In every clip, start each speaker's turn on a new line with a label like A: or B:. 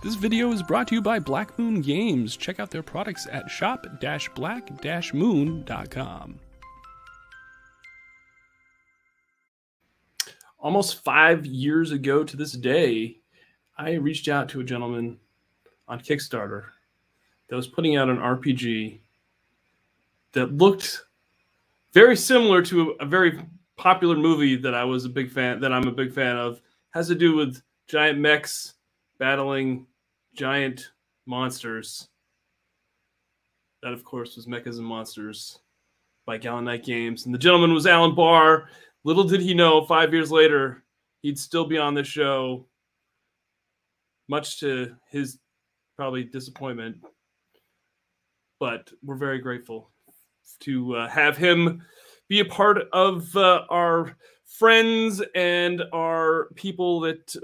A: This video is brought to you by Black Moon Games. Check out their products at shop-black-moon.com. Almost five years ago to this day, I reached out to a gentleman on Kickstarter that was putting out an RPG that looked very similar to a, very popular movie that I was a big fan that I'm a big fan of. It Has to do with giant mechs battling giant monsters. That, of course, was Mechas and Monsters by Gallant Knight Games. And the gentleman was Alan Barr. Little did he know, five years later, he'd still be on the show, much to his probably disappointment. But we're very grateful to uh, have him be a part of uh, our friends and our people that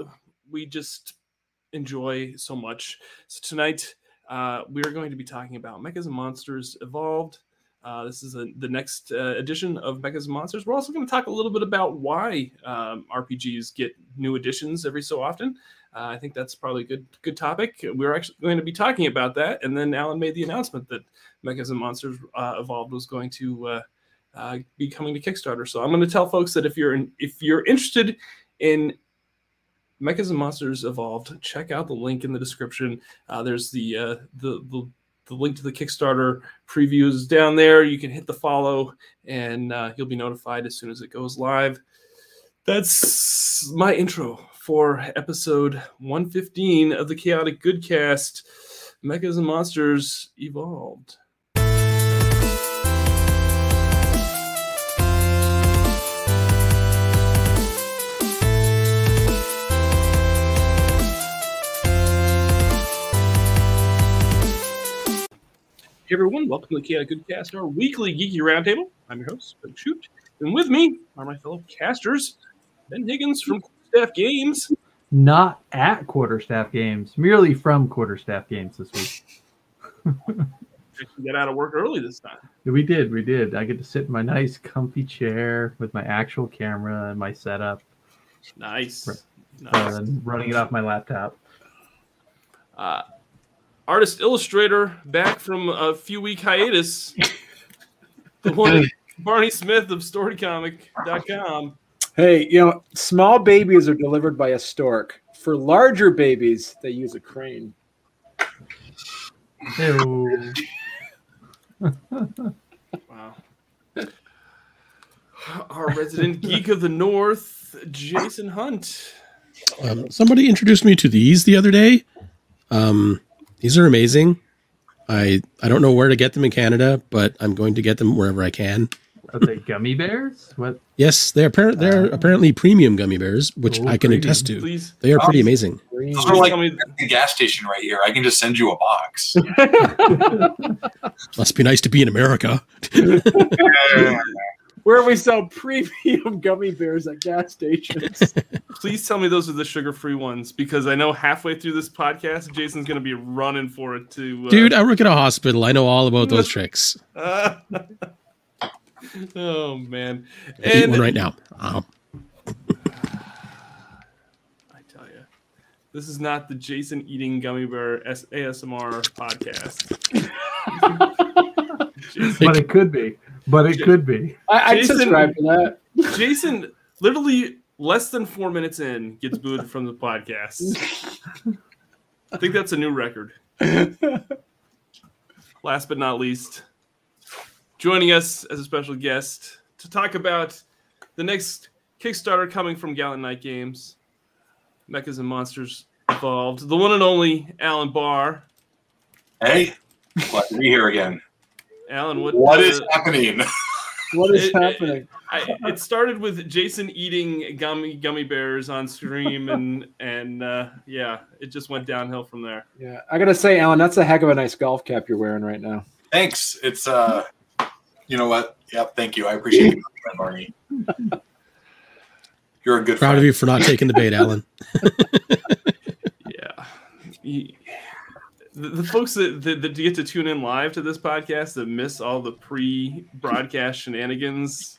A: we just enjoy so much. So tonight uh, we are going to be talking about Mechas and Monsters Evolved. Uh, this is a, the next uh, edition of Mechas and Monsters. We're also going to talk a little bit about why um, RPGs get new editions every so often. Uh, I think that's probably a good good topic. We're actually going to be talking about that, and then Alan made the announcement that Mechas and Monsters uh, Evolved was going to uh, be coming to Kickstarter. So I'm going to tell folks that if you're in, if you're interested in Mechas and Monsters Evolved, check out the link in the description. Uh, there's the, uh, the the the link to the Kickstarter previews down there. You can hit the follow, and uh, you'll be notified as soon as it goes live. That's my intro for episode 115 of the Chaotic Goodcast. Mechas and Monsters Evolved. Hey everyone, welcome to the Chaotic Goodcast, our weekly geeky roundtable. I'm your host, Greg Shoot, and with me are my fellow casters, Ben Higgins from Staff Games,
B: Not at quarterstaff games, merely from quarterstaff games this week.
A: actually got out of work early this time.
B: We did, we did. I get to sit in my nice, comfy chair with my actual camera and my setup,
A: Nice,
B: Right.
A: nice.
B: than running it off my laptop.
A: Uh, artist illustrator back from a few week hiatus. the one Barney Smith of StoryComic.com.
C: Hey, you know, small babies are delivered by a stork. For larger babies, they use a crane.
B: Ew.
A: Wow. Our resident geek of the North, Jason Hunt.
D: Um, somebody introduced me to these the other day. Um, these are amazing. I I don't know where to get them in Canada, but I'm going to get them wherever I can.
B: Are they gummy bears? What?
D: Yes, they're apparent they're apparently premium gummy bears, which
B: Oh,
D: I can
B: premium.
D: attest to.
A: Please,
D: They are pretty
E: Um,
D: amazing.
C: Green.
E: Those are like
A: tell me,
E: the gas station right here. I can just send you a box.
D: Must be nice to be in America.
C: Where we sell premium gummy bears at gas stations.
A: please tell me those are the sugar-free ones because I know halfway through this podcast, Jason's going to be running for it to. Uh,
D: Dude, I work at a hospital. I know all about those tricks.
A: oh man!
D: I eat
A: And
D: one right now. Um,
A: I tell you, this is not the Jason eating gummy bear ASMR podcast. Jason,
B: But it could be. But it could be.
C: I, I'd
A: Jason-
C: subscribe to that.
A: Jason, literally less than four minutes in, gets booted from the podcast. I think that's a new record. Last but not least, joining us as a special guest to talk about the next Kickstarter coming from Gallant Knight Games, Mechas and Monsters Evolved, the one and only Alan Barr.
E: hey, glad to be here again.
A: Alan, what
E: What is happening?
C: What is
A: It- it-
C: happening?
A: I, it started with Jason eating gummy gummy bears on stream, and and uh, yeah, it just went downhill from there.
C: yeah, I gotta say, Alan, that's a heck of a nice golf cap you're wearing right now.
E: Thanks. It's uh, you know what? Yep. Thank you. I appreciate you, Barney. You're a good
D: proud
E: friend.
D: of you for not taking the bait, Alan.
A: Yeah, Ye- the, the folks that, that that get to tune in live to this podcast that miss all the pre-broadcast shenanigans.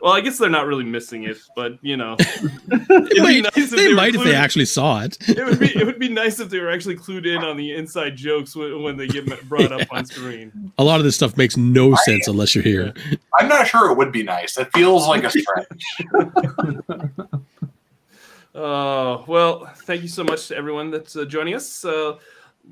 A: Well, I guess they're not really missing it, but you know,
D: They
A: it'd be
D: might,
A: nice if
D: they
A: were
D: might if they actually saw it.
A: It would be it would be nice if they were actually clued in on the inside jokes when, when they get brought up on screen.
D: A lot of this stuff makes no sense unless you're here.
E: I'm not sure it would be nice. It feels like a stretch.
A: Uh, well, thank you so much to everyone that's uh, joining us. Uh,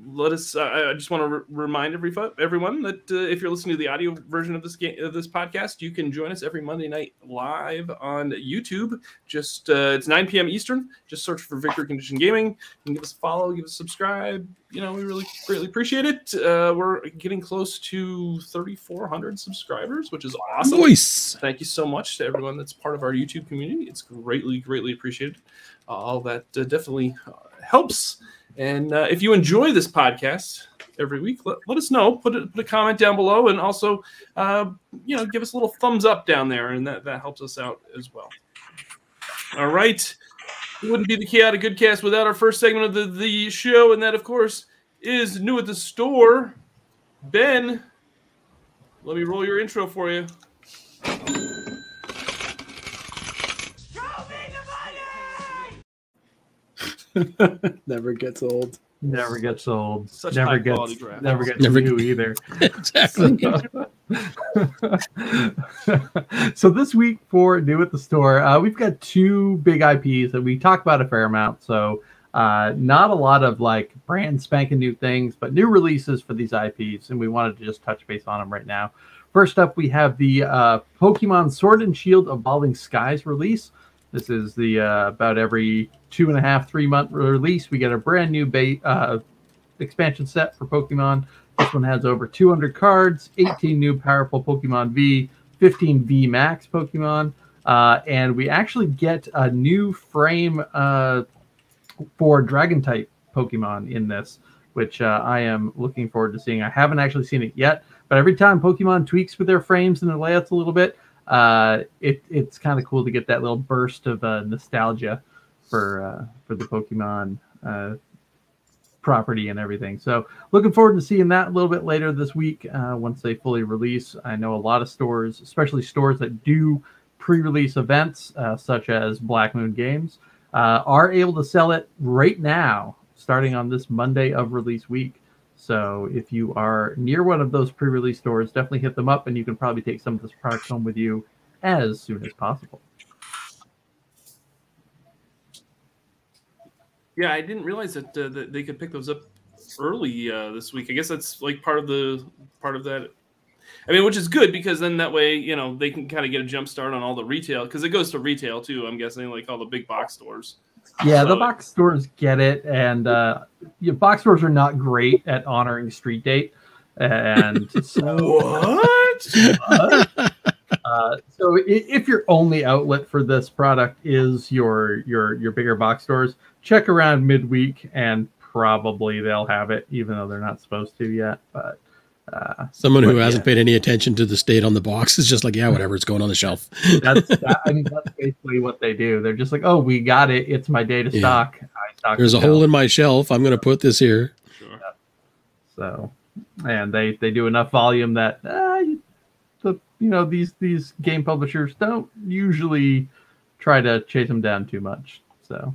A: let us. Uh, I- just want to re- remind every everyone that uh, if you're listening to the audio version of this game of this podcast, you can join us every Monday night live on YouTube. Just uh, it's 9 p.m. Eastern. Just search for Victory Condition Gaming. You can give us a follow, give us a subscribe. You know, we really greatly appreciate it. Uh, we're getting close to 3,400 subscribers, which is awesome.
D: Voice.
A: Thank you so much to everyone that's part of our YouTube community. It's greatly, greatly appreciated. All that uh, definitely uh, helps. And uh, if you enjoy this podcast every week, let, let us know. Put a, put a comment down below, and also, uh, you know, give us a little thumbs up down there, and that that helps us out as well. All right, it wouldn't be the chaotic good cast without our first segment of the the show, and that, of course, is new at the store. Ben, let me roll your intro for you.
C: Never gets old.
B: Never gets old.
A: Such
B: never
A: high-quality
B: gets
A: graphics.
B: never gets
D: Never
B: new
D: get-
B: either.
D: exactly.
B: so this week for new at the store, uh, we've got two big IPs that we talk about a fair amount. So uh, not a lot of like brand spanking new things, but new releases for these IPs, and we wanted to just touch base on them right now. First up, we have the uh, Pokemon Sword and Shield Evolving Skies release. This is the uh, about every two and a half, three month release. We get a brand new ba- uh, expansion set for Pokemon. This one has over 200 cards, 18 new powerful Pokemon V, 15 V Max Pokemon, uh, and we actually get a new frame uh, for Dragon type Pokemon in this, which uh, I am looking forward to seeing. I haven't actually seen it yet, but every time Pokemon tweaks with their frames and their layouts a little bit, uh, it, it's kind of cool to get that little burst of uh, nostalgia for uh, for the Pokemon uh, property and everything. So looking forward to seeing that a little bit later this week uh, once they fully release. I know a lot of stores, especially stores that do pre-release events uh, such as Black Moon Games, uh, are able to sell it right now, starting on this Monday of release week. So if you are near one of those pre-release stores, definitely hit them up, and you can probably take some of this product home with you as soon as possible.
A: Yeah, I didn't realize that, uh, that they could pick those up early uh, this week. I guess that's like part of the part of that. I mean, which is good because then that way you know they can kind of get a jump start on all the retail because it goes to retail too. I'm guessing like all the big box stores.
B: Yeah, the box stores get it, and uh, yeah, box stores are not great at honoring street date, and so
A: What?
B: uh, so if your only outlet for this product is your your your bigger box stores, check around midweek, and probably they'll have it, even though they're not supposed to yet. But uh,
D: Someone who
B: But,
D: hasn't paid any attention to the state on the box is just like, yeah, whatever, it's going on the shelf.
B: that's that, I mean that's basically what they do. They're just like, oh, we got it. It's my day to
D: Yeah.
B: stock. I stock
D: There's a
B: the
D: hole in my shelf. I'm going to put this here.
A: Sure.
B: So, and they they do enough volume that uh, the you know these these game publishers don't usually try to chase them down too much. So,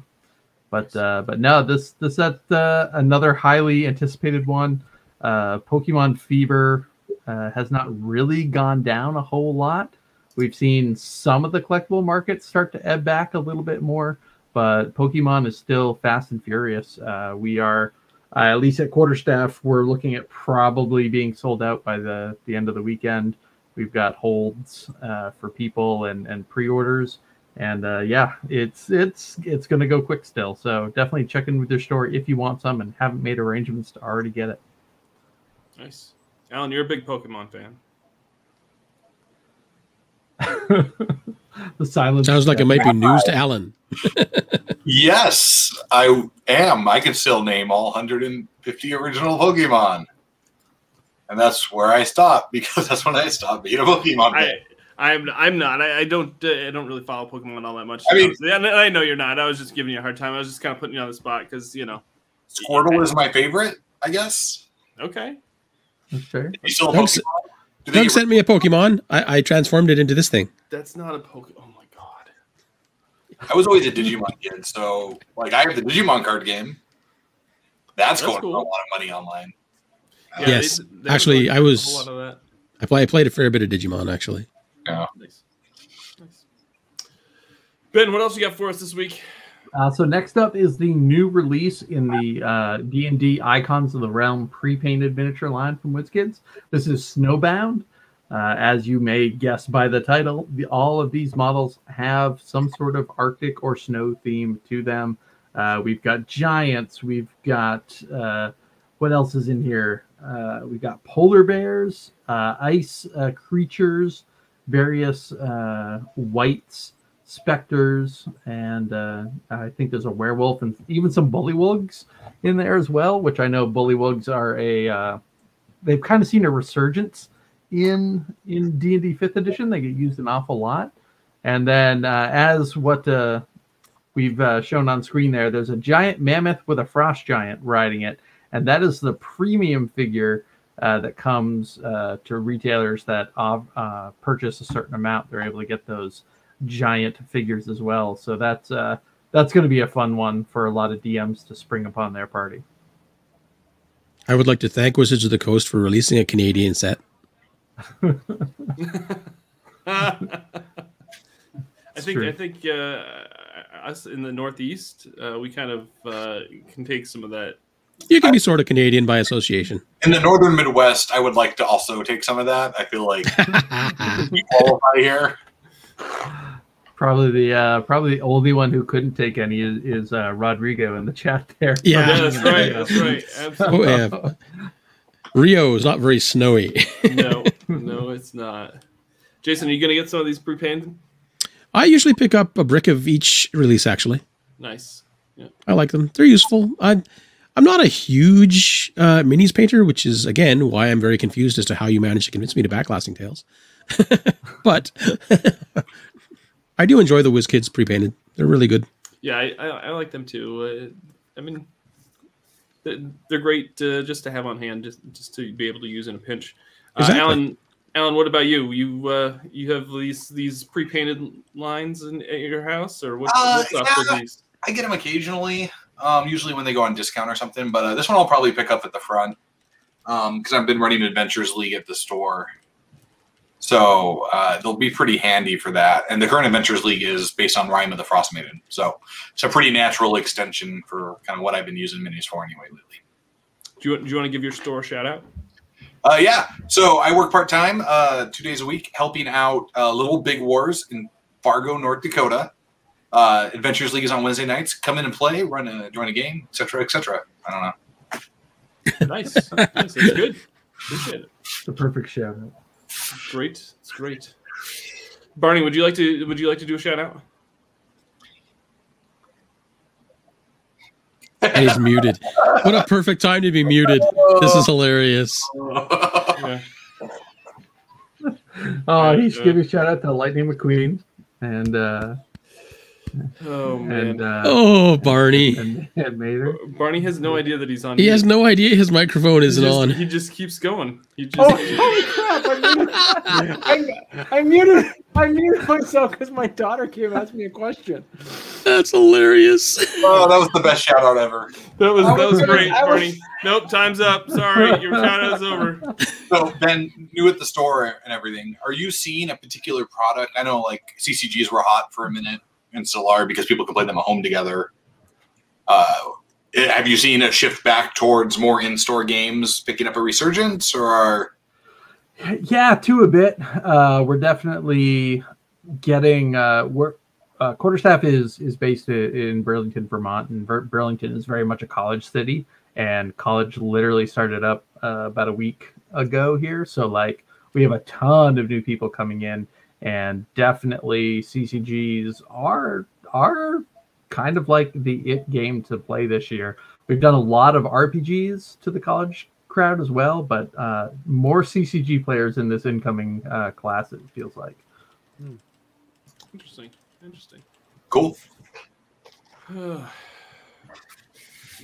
B: but uh, but no, this this that uh, another highly anticipated one. Uh, Pokemon Fever uh, has not really gone down a whole lot. We've seen some of the collectible markets start to ebb back a little bit more, but Pokemon is still fast and furious. Uh, we are uh, at least at quarterstaff, we're looking at probably being sold out by the the end of the weekend. We've got holds for people and and pre-orders, and uh, yeah, it's it's it's going to go quick still. So definitely check in with your store if you want some and haven't made arrangements to already get it.
A: Nice. Alan, you're a big Pokemon fan.
B: the silence
D: Sounds like it might be news to Alan.
E: Yes, I am. I can still name all 150 original Pokemon. And that's where I stop because that's when I stopped being a Pokemon fan.
A: I, I'm, I'm not. I, I don't, uh, I don't really follow Pokemon all that much.
E: I mean-
A: honestly. And I know you're not. I was just giving you a hard time. I was just kind of putting you on the spot because you know.
E: Squirtle is my favorite, I guess.
A: Okay.
B: That's fair.
E: You still a
D: Doug's-
E: Pokemon? Do they
D: Doug sent me a Pokemon. I, I transformed it into this thing.
A: That's not a Pokemon. Oh my god.
E: I was always a Digimon kid, so like I have the Digimon card game. That's,
A: That's
E: going
A: cool.
E: for a lot of money online.
A: Yeah,
D: Yes.
A: they- they
D: Actually,
A: have
D: I
A: a
D: was-
A: whole lot of that.
D: I play I played a fair bit of Digimon actually.
E: Yeah.
A: Nice. Nice. Ben, what else you got for us this week?
B: Uh, so next up is the new release in the uh, D&D Icons of the Realm pre-painted miniature line from WizKids. This is Snowbound. Uh, as you may guess by the title, the, all of these models have some sort of Arctic or snow theme to them. Uh, we've got giants. We've got uh, what else is in here? Uh, we've got polar bears, uh, ice uh, creatures, various uh, whites, specters, and uh, I think there's a werewolf and even some bullywugs in there as well. Which I know bullywugs are a uh, they've kind of seen a resurgence in in D and D Fifth Edition. They get used an awful lot. And then uh, as what uh, we've uh, shown on screen there, there's a giant mammoth with a frost giant riding it, and that is the premium figure uh, that comes uh, to retailers that uh, uh, purchase a certain amount. They're able to get those giant figures as well. So that's uh, that's going to be a fun one for a lot of DMs to spring upon their party.
D: I would like to thank Wizards of the Coast for releasing a Canadian set.
A: I think
B: true.
A: I think uh, us in the Northeast, uh, we kind of uh, can take some of that.
D: You can be sort of Canadian by association.
E: In the northern Midwest, I would like to also take some of that. I feel like we qualify here.
B: Probably the uh, probably the only one who couldn't take any is, is uh, Rodrigo in the chat there.
D: Yeah.
A: Yeah, that's right. That's right. Absolutely.
D: Oh, yeah. Rio is not very snowy.
A: No, no, it's not. Jason, are you gonna get some of these pre-painted?
D: I usually pick up a brick of each release. Actually,
A: Nice.
D: I like them. They're useful. I, I'm not a huge uh, minis painter, which is again why I'm very confused as to how you managed to convince me to back lasting tales. but I do enjoy the WizKids pre-painted. They're really good.
A: Yeah, I, I, I like them too. Uh, I mean, they're, they're great uh, just to have on hand, just just to be able to use in a pinch. Uh,
D: Exactly.
A: Alan, Alan, what about you? You uh, you have these these pre-painted lines in at your house, or what's,
E: Uh,
A: what's up
E: yeah.
A: with these?
E: I get them occasionally, um, usually when they go on discount or something. But uh, this one I'll probably pick up at the front because I've been running Adventures League at the store, so uh, they'll be pretty handy for that. And the current Adventures League is based on Rime of the Frostmaiden, so it's a pretty natural extension for kind of what I've been using minis for anyway lately.
A: Do you, do you want to give your store a shout out?
E: Uh, yeah. So I work part time, uh, two days a week, helping out uh, Little Big Wars in Fargo, North Dakota. Uh, Adventures League is on Wednesday nights. Come in and play, run a join a game, etc., etc. I don't know.
A: Nice, nice. That's good. Appreciate it.
B: the perfect shout out.
A: Great. It's great. Barney, would you like to would you like to do a shout out?
D: And he's muted. What a perfect time to be muted. This is hilarious.
A: Yeah.
B: Oh, he
A: Yeah.
B: should give a shout out to Lightning McQueen and uh,
A: Oh man.
B: and, uh,
D: Oh, Barney.
B: and and Mater.
A: Barney has no idea that he's on.
D: He has no idea his microphone
A: He
D: isn't
A: just,
D: on.
A: He just keeps going. He just.
C: Oh, holy crap! I muted, I, I muted, I muted myself because my daughter came and asked me a question.
D: That's hilarious.
E: oh, that was the best shout out ever.
A: That was that was
C: was-
A: great,
C: was-
A: Barney. Nope, time's up. Sorry, your shout out's over.
E: So Ben, new at the store and everything. Are you seeing a particular product? I know like CCGs were hot for a minute and still are because people can play them at home together. Uh, have you seen a shift back towards more in-store games picking up a resurgence, or are
B: Yeah, to a bit. Uh, we're definitely getting. Uh, we're uh, Quarterstaff is is based in Burlington, Vermont, and Ver- Burlington is very much a college city. And college literally started up uh, about a week ago here, so like we have a ton of new people coming in, and definitely CCGs are are kind of like the it game to play this year. We've done a lot of RPGs to the college crowd as well, but uh, more CCG players in this incoming uh, class. It feels like.
A: Interesting. Interesting.
E: cool?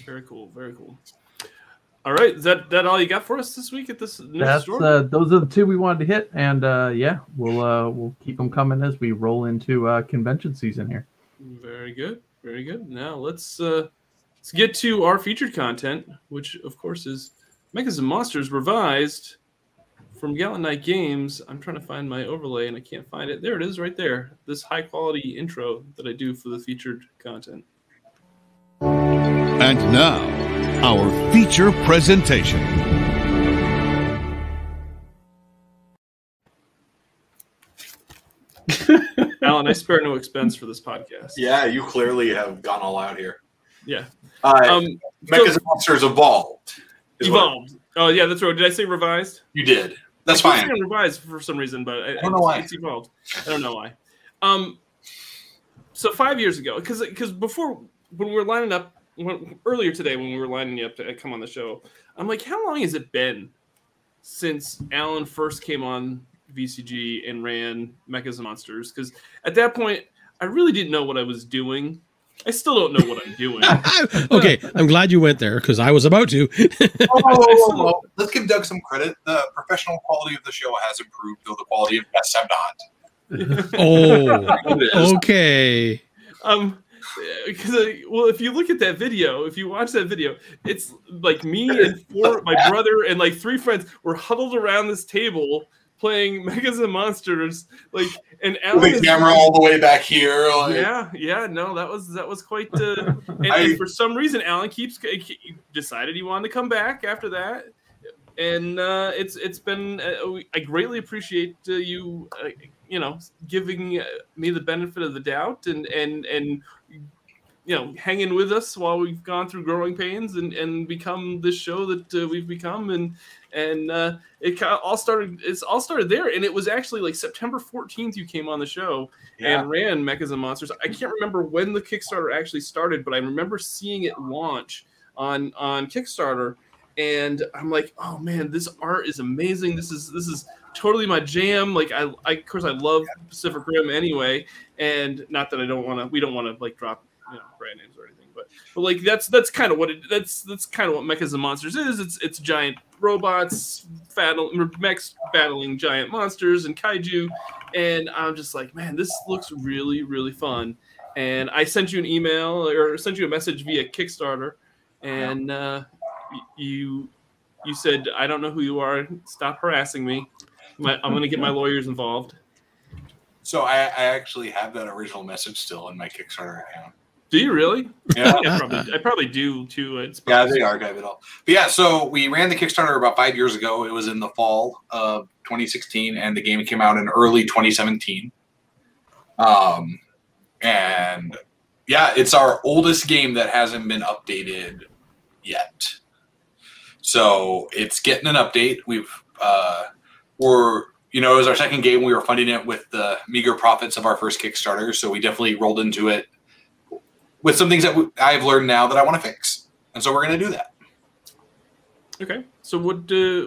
A: very cool. Very cool. All right, is that that all you got for us this week at this new
B: That's
A: store?
B: uh, those are the two we wanted to hit, and uh, yeah, we'll uh, we'll keep them coming as we roll into uh, convention season here.
A: Very good, very good. Now let's uh, let's get to our featured content, which of course is Mechas and Monsters revised from Gallant Knight Games. I'm trying to find my overlay and I can't find it. There it is, right there. This high quality intro that I do for the featured content.
F: And now, our feature presentation.
A: Alan, I spare no expense for this podcast.
E: Yeah, you clearly have gone all out here.
A: Yeah.
E: Uh,
A: Um,
E: Mecha's
A: so-
E: Monsters evolved.
A: evolved. Oh yeah, that's right. Did I say revised?
E: You did. That's
A: I keep
E: fine.
A: saying revised for some reason, but I,
E: don't know why.
A: It's evolved. I don't know why. Um, so five years ago, because because before when we were lining up when, earlier today when we were lining up to come on the show, I'm like, how long has it been since Alan first came on VCG and ran Mechas and Monsters? Because at that point, I really didn't know what I was doing. I still don't know what I'm doing.
D: okay, I'm glad you went there because I was about to.
E: Whoa. Let's give Doug some credit. The professional quality of the show has improved, though the quality of guests have not.
D: oh, okay.
A: Um, because well, if you look at that video, if you watch that video, it's like me and four, my brother and like three friends were huddled around this table playing Mechas and Monsters. Like, and Alan
E: The camera all the way back here. Like,
A: yeah, yeah, no, that was that was quite. Uh, and,
E: I-
A: and for some reason, Alan keeps he decided he wanted to come back after that, and uh, it's it's been. Uh, I greatly appreciate uh, you, uh, you know, giving me the benefit of the doubt and and and you know hanging with us while we've gone through growing pains and and become this show that uh, we've become and and uh, it kind of all started it's all started there and it was actually like september 14th you came on the show
E: Yeah.
A: and ran Mechas and Monsters. I can't remember when the Kickstarter actually started, but I remember seeing it launch on on Kickstarter, and I'm like, oh man, this art is amazing. This is this is totally my jam. Like I, I of course I love Pacific Rim anyway, and not that I don't want to. We don't want to like drop you know brand names or anything, but but like that's that's kind of what it that's that's kind of what Mechas and Monsters is. It's it's giant robots battle mechs battling giant monsters and kaiju and I'm just like, man, this looks really, really fun. And I sent you an email or sent you a message via Kickstarter, and uh, you you said, I don't know who you are. Stop harassing me. My, I'm going to get my lawyers involved.
E: So I, I actually have that original message still in my Kickstarter account.
A: Do you really?
E: Yeah.
A: I probably, I probably do too. It's probably Yeah,
E: they archive it all. But yeah, so we ran the Kickstarter about five years ago. It was in the fall of 2016, and the game came out in early 2017. Um, and yeah, it's our oldest game that hasn't been updated yet. So it's getting an update. We've uh, we're you know it was our second game. We were funding it with the meager profits of our first Kickstarter, so we definitely rolled into it with some things that I've learned now that I want to fix, and so we're going to do that.
A: Okay. So what? Uh,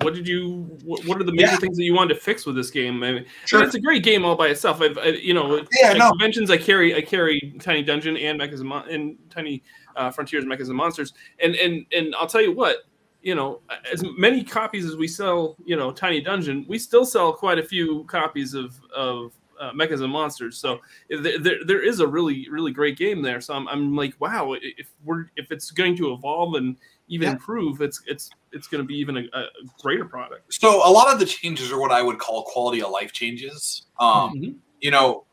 A: what did you? What, what are the major
E: Yeah.
A: things that you wanted to fix with this game? I mean,
E: Sure.
A: it's a great game all by itself. I've, I, you know,
E: Yeah,
A: at
E: no.
A: conventions I carry, I carry Tiny Dungeon and Mechas and, Mon- and Tiny uh, Frontiers, Mechas and Monsters, and and and I'll tell you what, you know, as many copies as we sell, you know, Tiny Dungeon, we still sell quite a few copies of of uh, Mechas and Monsters. So there, there, there is a really really great game there. So I'm, I'm like, wow, if we're if it's going to evolve and even
E: Yeah.
A: improve, it's it's it's going to be even a, a greater product.
E: So a lot of the changes are what I would call quality of life changes. Um,
A: Mhm.
E: You know,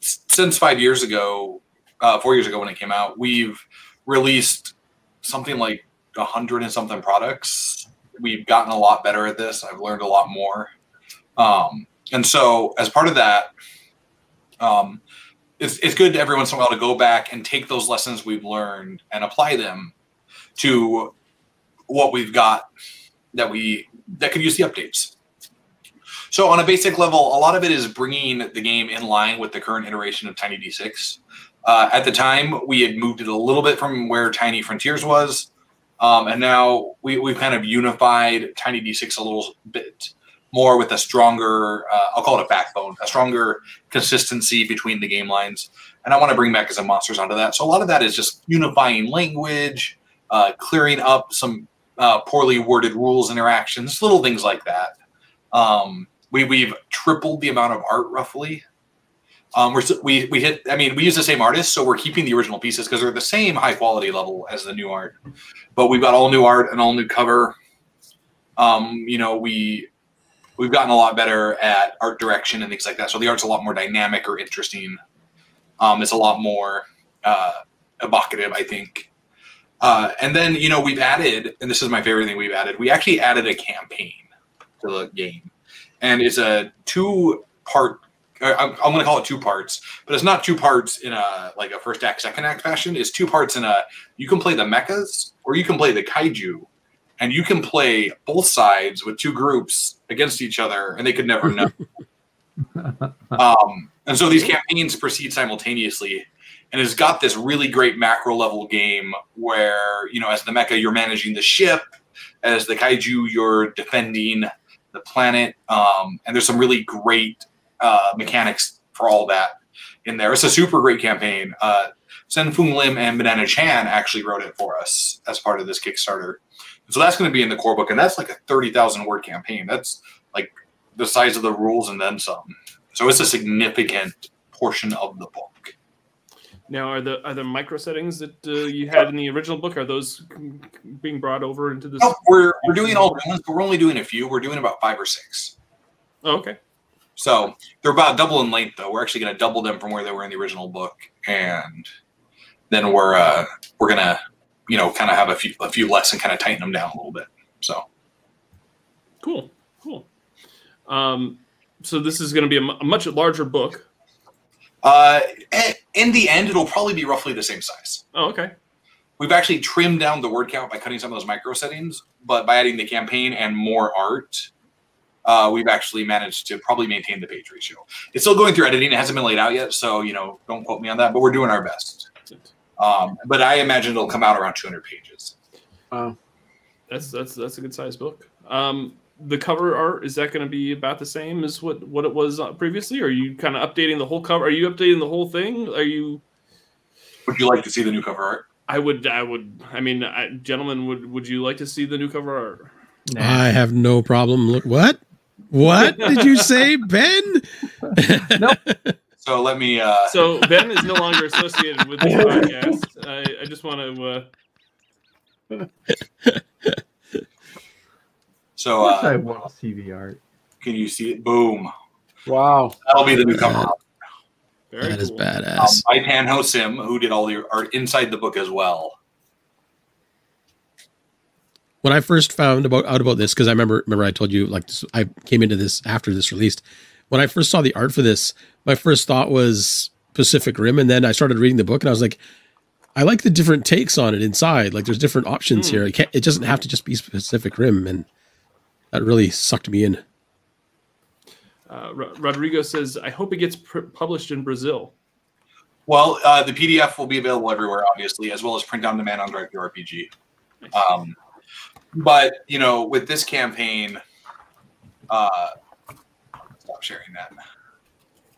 E: since five years ago, uh, four years ago when it came out, we've released something like a hundred and something products. We've gotten a lot better at this. I've learned a lot more. Um, and so as part of that, um, it's, it's good every once in a while to go back and take those lessons we've learned and apply them to what we've got that we that could use the updates. So on a basic level, a lot of it is bringing the game in line with the current iteration of Tiny D6. Uh, at the time, we had moved it a little bit from where Tiny Frontiers was, um, and now we, we've kind of unified Tiny D6 a little bit more with a stronger, uh, I'll call it a backbone, a stronger consistency between the game lines. And I want to bring Mechas and Monsters onto that. So a lot of that is just unifying language, uh, clearing up some uh, poorly worded rules interactions, little things like that. Um, we we've tripled the amount of art roughly. Um, we're we we hit. I mean, we use the same artist, so we're keeping the original pieces because they're the same high quality level as the new art. But we've got all new art and all new cover. Um, you know, we we've gotten a lot better at art direction and things like that. So the art's a lot more dynamic or interesting. Um, it's a lot more uh, evocative, I think. Uh, and then you know we've added, and this is my favorite thing we've added. We actually added a campaign to the game, and it's a two part. I'm, I'm going to call it two parts, but it's not two parts in a like a first act, second act fashion. It's two parts in a. You can play the mechas or you can play the kaiju, and you can play both sides with two groups against each other, and they could never know. um, and so these campaigns proceed simultaneously, and it's got this really great macro level game where you know, as the mecha, you're managing the ship, as the kaiju, you're defending the planet, um, and there's some really great uh, mechanics for all that in there. It's a super great campaign. Uh, Sen-Foong Lim and Banana Chan actually wrote it for us as part of this Kickstarter. So that's going to be in the core book, and that's like a thirty thousand word campaign. That's like the size of the rules and then some. So it's a significant portion of the book.
A: Now, are the are the micro settings that uh, you had in the original book are those being brought over into this?
E: No, we're we're doing all the ones, but we're only doing a few. We're doing about five or six.
A: Oh, okay.
E: So they're about double in length, though. We're actually going to double them from where they were in the original book, and then we're uh, we're gonna you know kind of have a few a few less and kind of tighten them down a little bit. So
A: Cool. Cool. Um, so this is going to be a, a much larger book.
E: uh, eh, in the end, it'll probably be roughly the same size.
A: Oh, okay.
E: We've actually trimmed down the word count by cutting some of those micro settings, but by adding the campaign and more art, uh, we've actually managed to probably maintain the page ratio. It's still going through editing; it hasn't been laid out yet, so you know, don't quote me on that. But we're doing our best. Um, but I imagine it'll come out around 200 pages.
C: Wow.
A: That's that's that's a good sized book. Um, the cover art is that going to be about the same as what what it was uh, previously? Or are you kind of updating the whole cover? Are you updating the whole thing? Are you?
E: Would you like to see the new cover art?
A: I would. I would. I mean, I, gentlemen, would would you like to see the new cover art?
D: I have no problem. Look, what? What did you say, Ben?
E: So let me. Uh,
A: So Ben is no longer associated with this podcast. I, I just want to. Uh,
E: so
B: Of course I
E: uh,
B: want to see the art.
E: can you see it? Boom.
C: Wow.
E: That'll be the new cover art.
A: very
D: That is
A: cool.
E: Um,
D: badass.
E: by Tanho Sim, who did all the art inside the book as well.
D: when I first found about out about this, because I remember remember I told you like this, I came into this after this released. When I first saw the art for this, my first thought was Pacific Rim, and then I started reading the book, and I was like, I like the different takes on it inside. Like there's different options
A: Hmm.
D: here. It, can't, it doesn't have to just be Pacific Rim, and that really sucked me in.
A: Uh, Ro- Rodrigo says, "I hope it gets pr- published in Brazil."
E: Well, uh, the PDF will be available everywhere, obviously, as well as print on demand on DriveThruRPG. Um, but you know, with this campaign, uh, stop sharing that.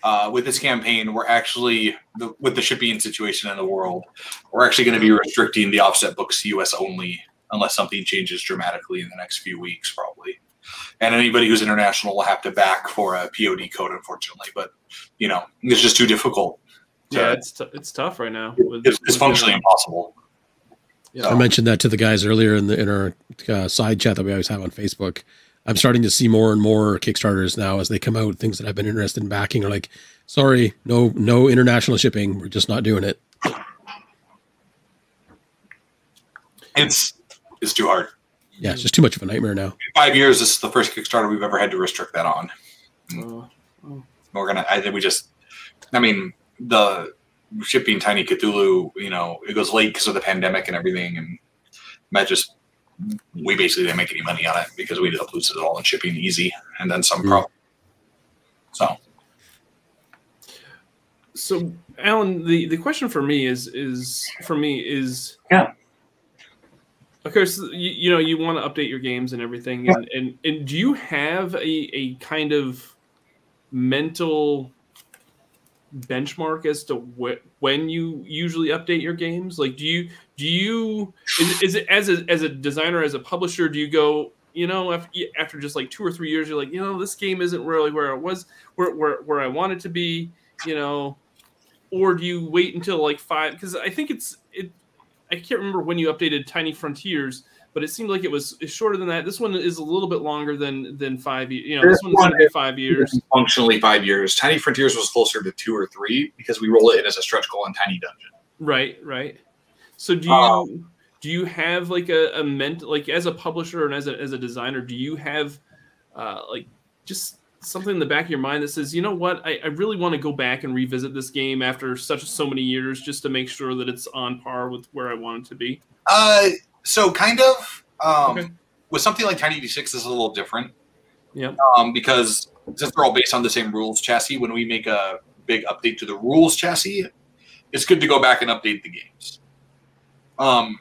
E: Uh, with this campaign, we're actually the, with the shipping situation in the world, we're actually going to be restricting the offset books to U.S. only, unless something changes dramatically in the next few weeks, probably. And anybody who's international will have to back for a POD code, unfortunately. But you know, it's just too difficult. to-
A: Yeah, it's t- it's tough right now. with-
E: it's, it's functionally impossible.
A: Yeah.
D: I mentioned that to the guys earlier in the in our uh, side chat that we always have on Facebook. I'm starting to see more and more Kickstarters now as they come out. Things that I've been interested in backing are like, sorry, no, no international shipping. We're just not doing it.
E: It's it's too hard.
D: Yeah, it's just too much of a nightmare now.
E: In five years, this is the first Kickstarter we've ever had to restrict that on.
A: Uh,
E: We're gonna. I think we just. I mean, the shipping Tiny Cthulhu. You know, it goes late because of the pandemic and everything, and that just we basically didn't make any money on it because we ended up losing it all in shipping easy, and then some
D: Mm.
E: problem. So
A: so, Alan, the, the question for me is is for me is
E: Yeah.
A: Of course, you, you know you want to update your games and everything, and, and and do you have a a kind of mental benchmark as to wh- when you usually update your games? Like, do you do you is, is it as a as a designer as a publisher? Do you go you know after, after just like two or three years, you're like you know this game isn't really where it was where where where I wanted it to be, you know, or do you wait until like five? Because I think it's it. I can't remember when you updated Tiny Frontiers, but it seemed like it was shorter than that. This one is a little bit longer than than five. You know, this one's going five years.
E: Functionally five years. Tiny Frontiers was closer to two or three because we roll it in as a stretch goal in Tiny Dungeon.
A: Right, right. So do you
E: Um,
A: do you have like a, a ment like as a publisher and as a as a designer, do you have uh like just something in the back of your mind that says, you know what, I, I really want to go back and revisit this game after such so many years just to make sure that it's on par with where I want it to be.
E: Uh, so kind of. Um,
A: Okay.
E: With something like Tiny D6, this is a little different.
A: Yep.
E: Um, because since they're all based on the same rules chassis, when we make a big update to the rules chassis, it's good to go back and update the games. Um,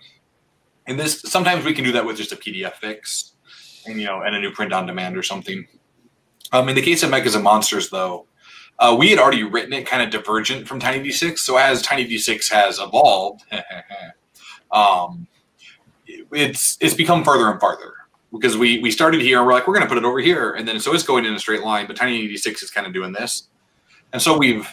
E: and this sometimes we can do that with just a PDF fix, and you know, and a new print on demand or something. Um, in the case of Mechas and Monsters, though, uh, we had already written it kind of divergent from Tiny D6. So as Tiny D6 has evolved, um, it's it's become farther and farther because we we started here and we're like we're going to put it over here, and then so it's going in a straight line. But Tiny D6 is kind of doing this, and so we've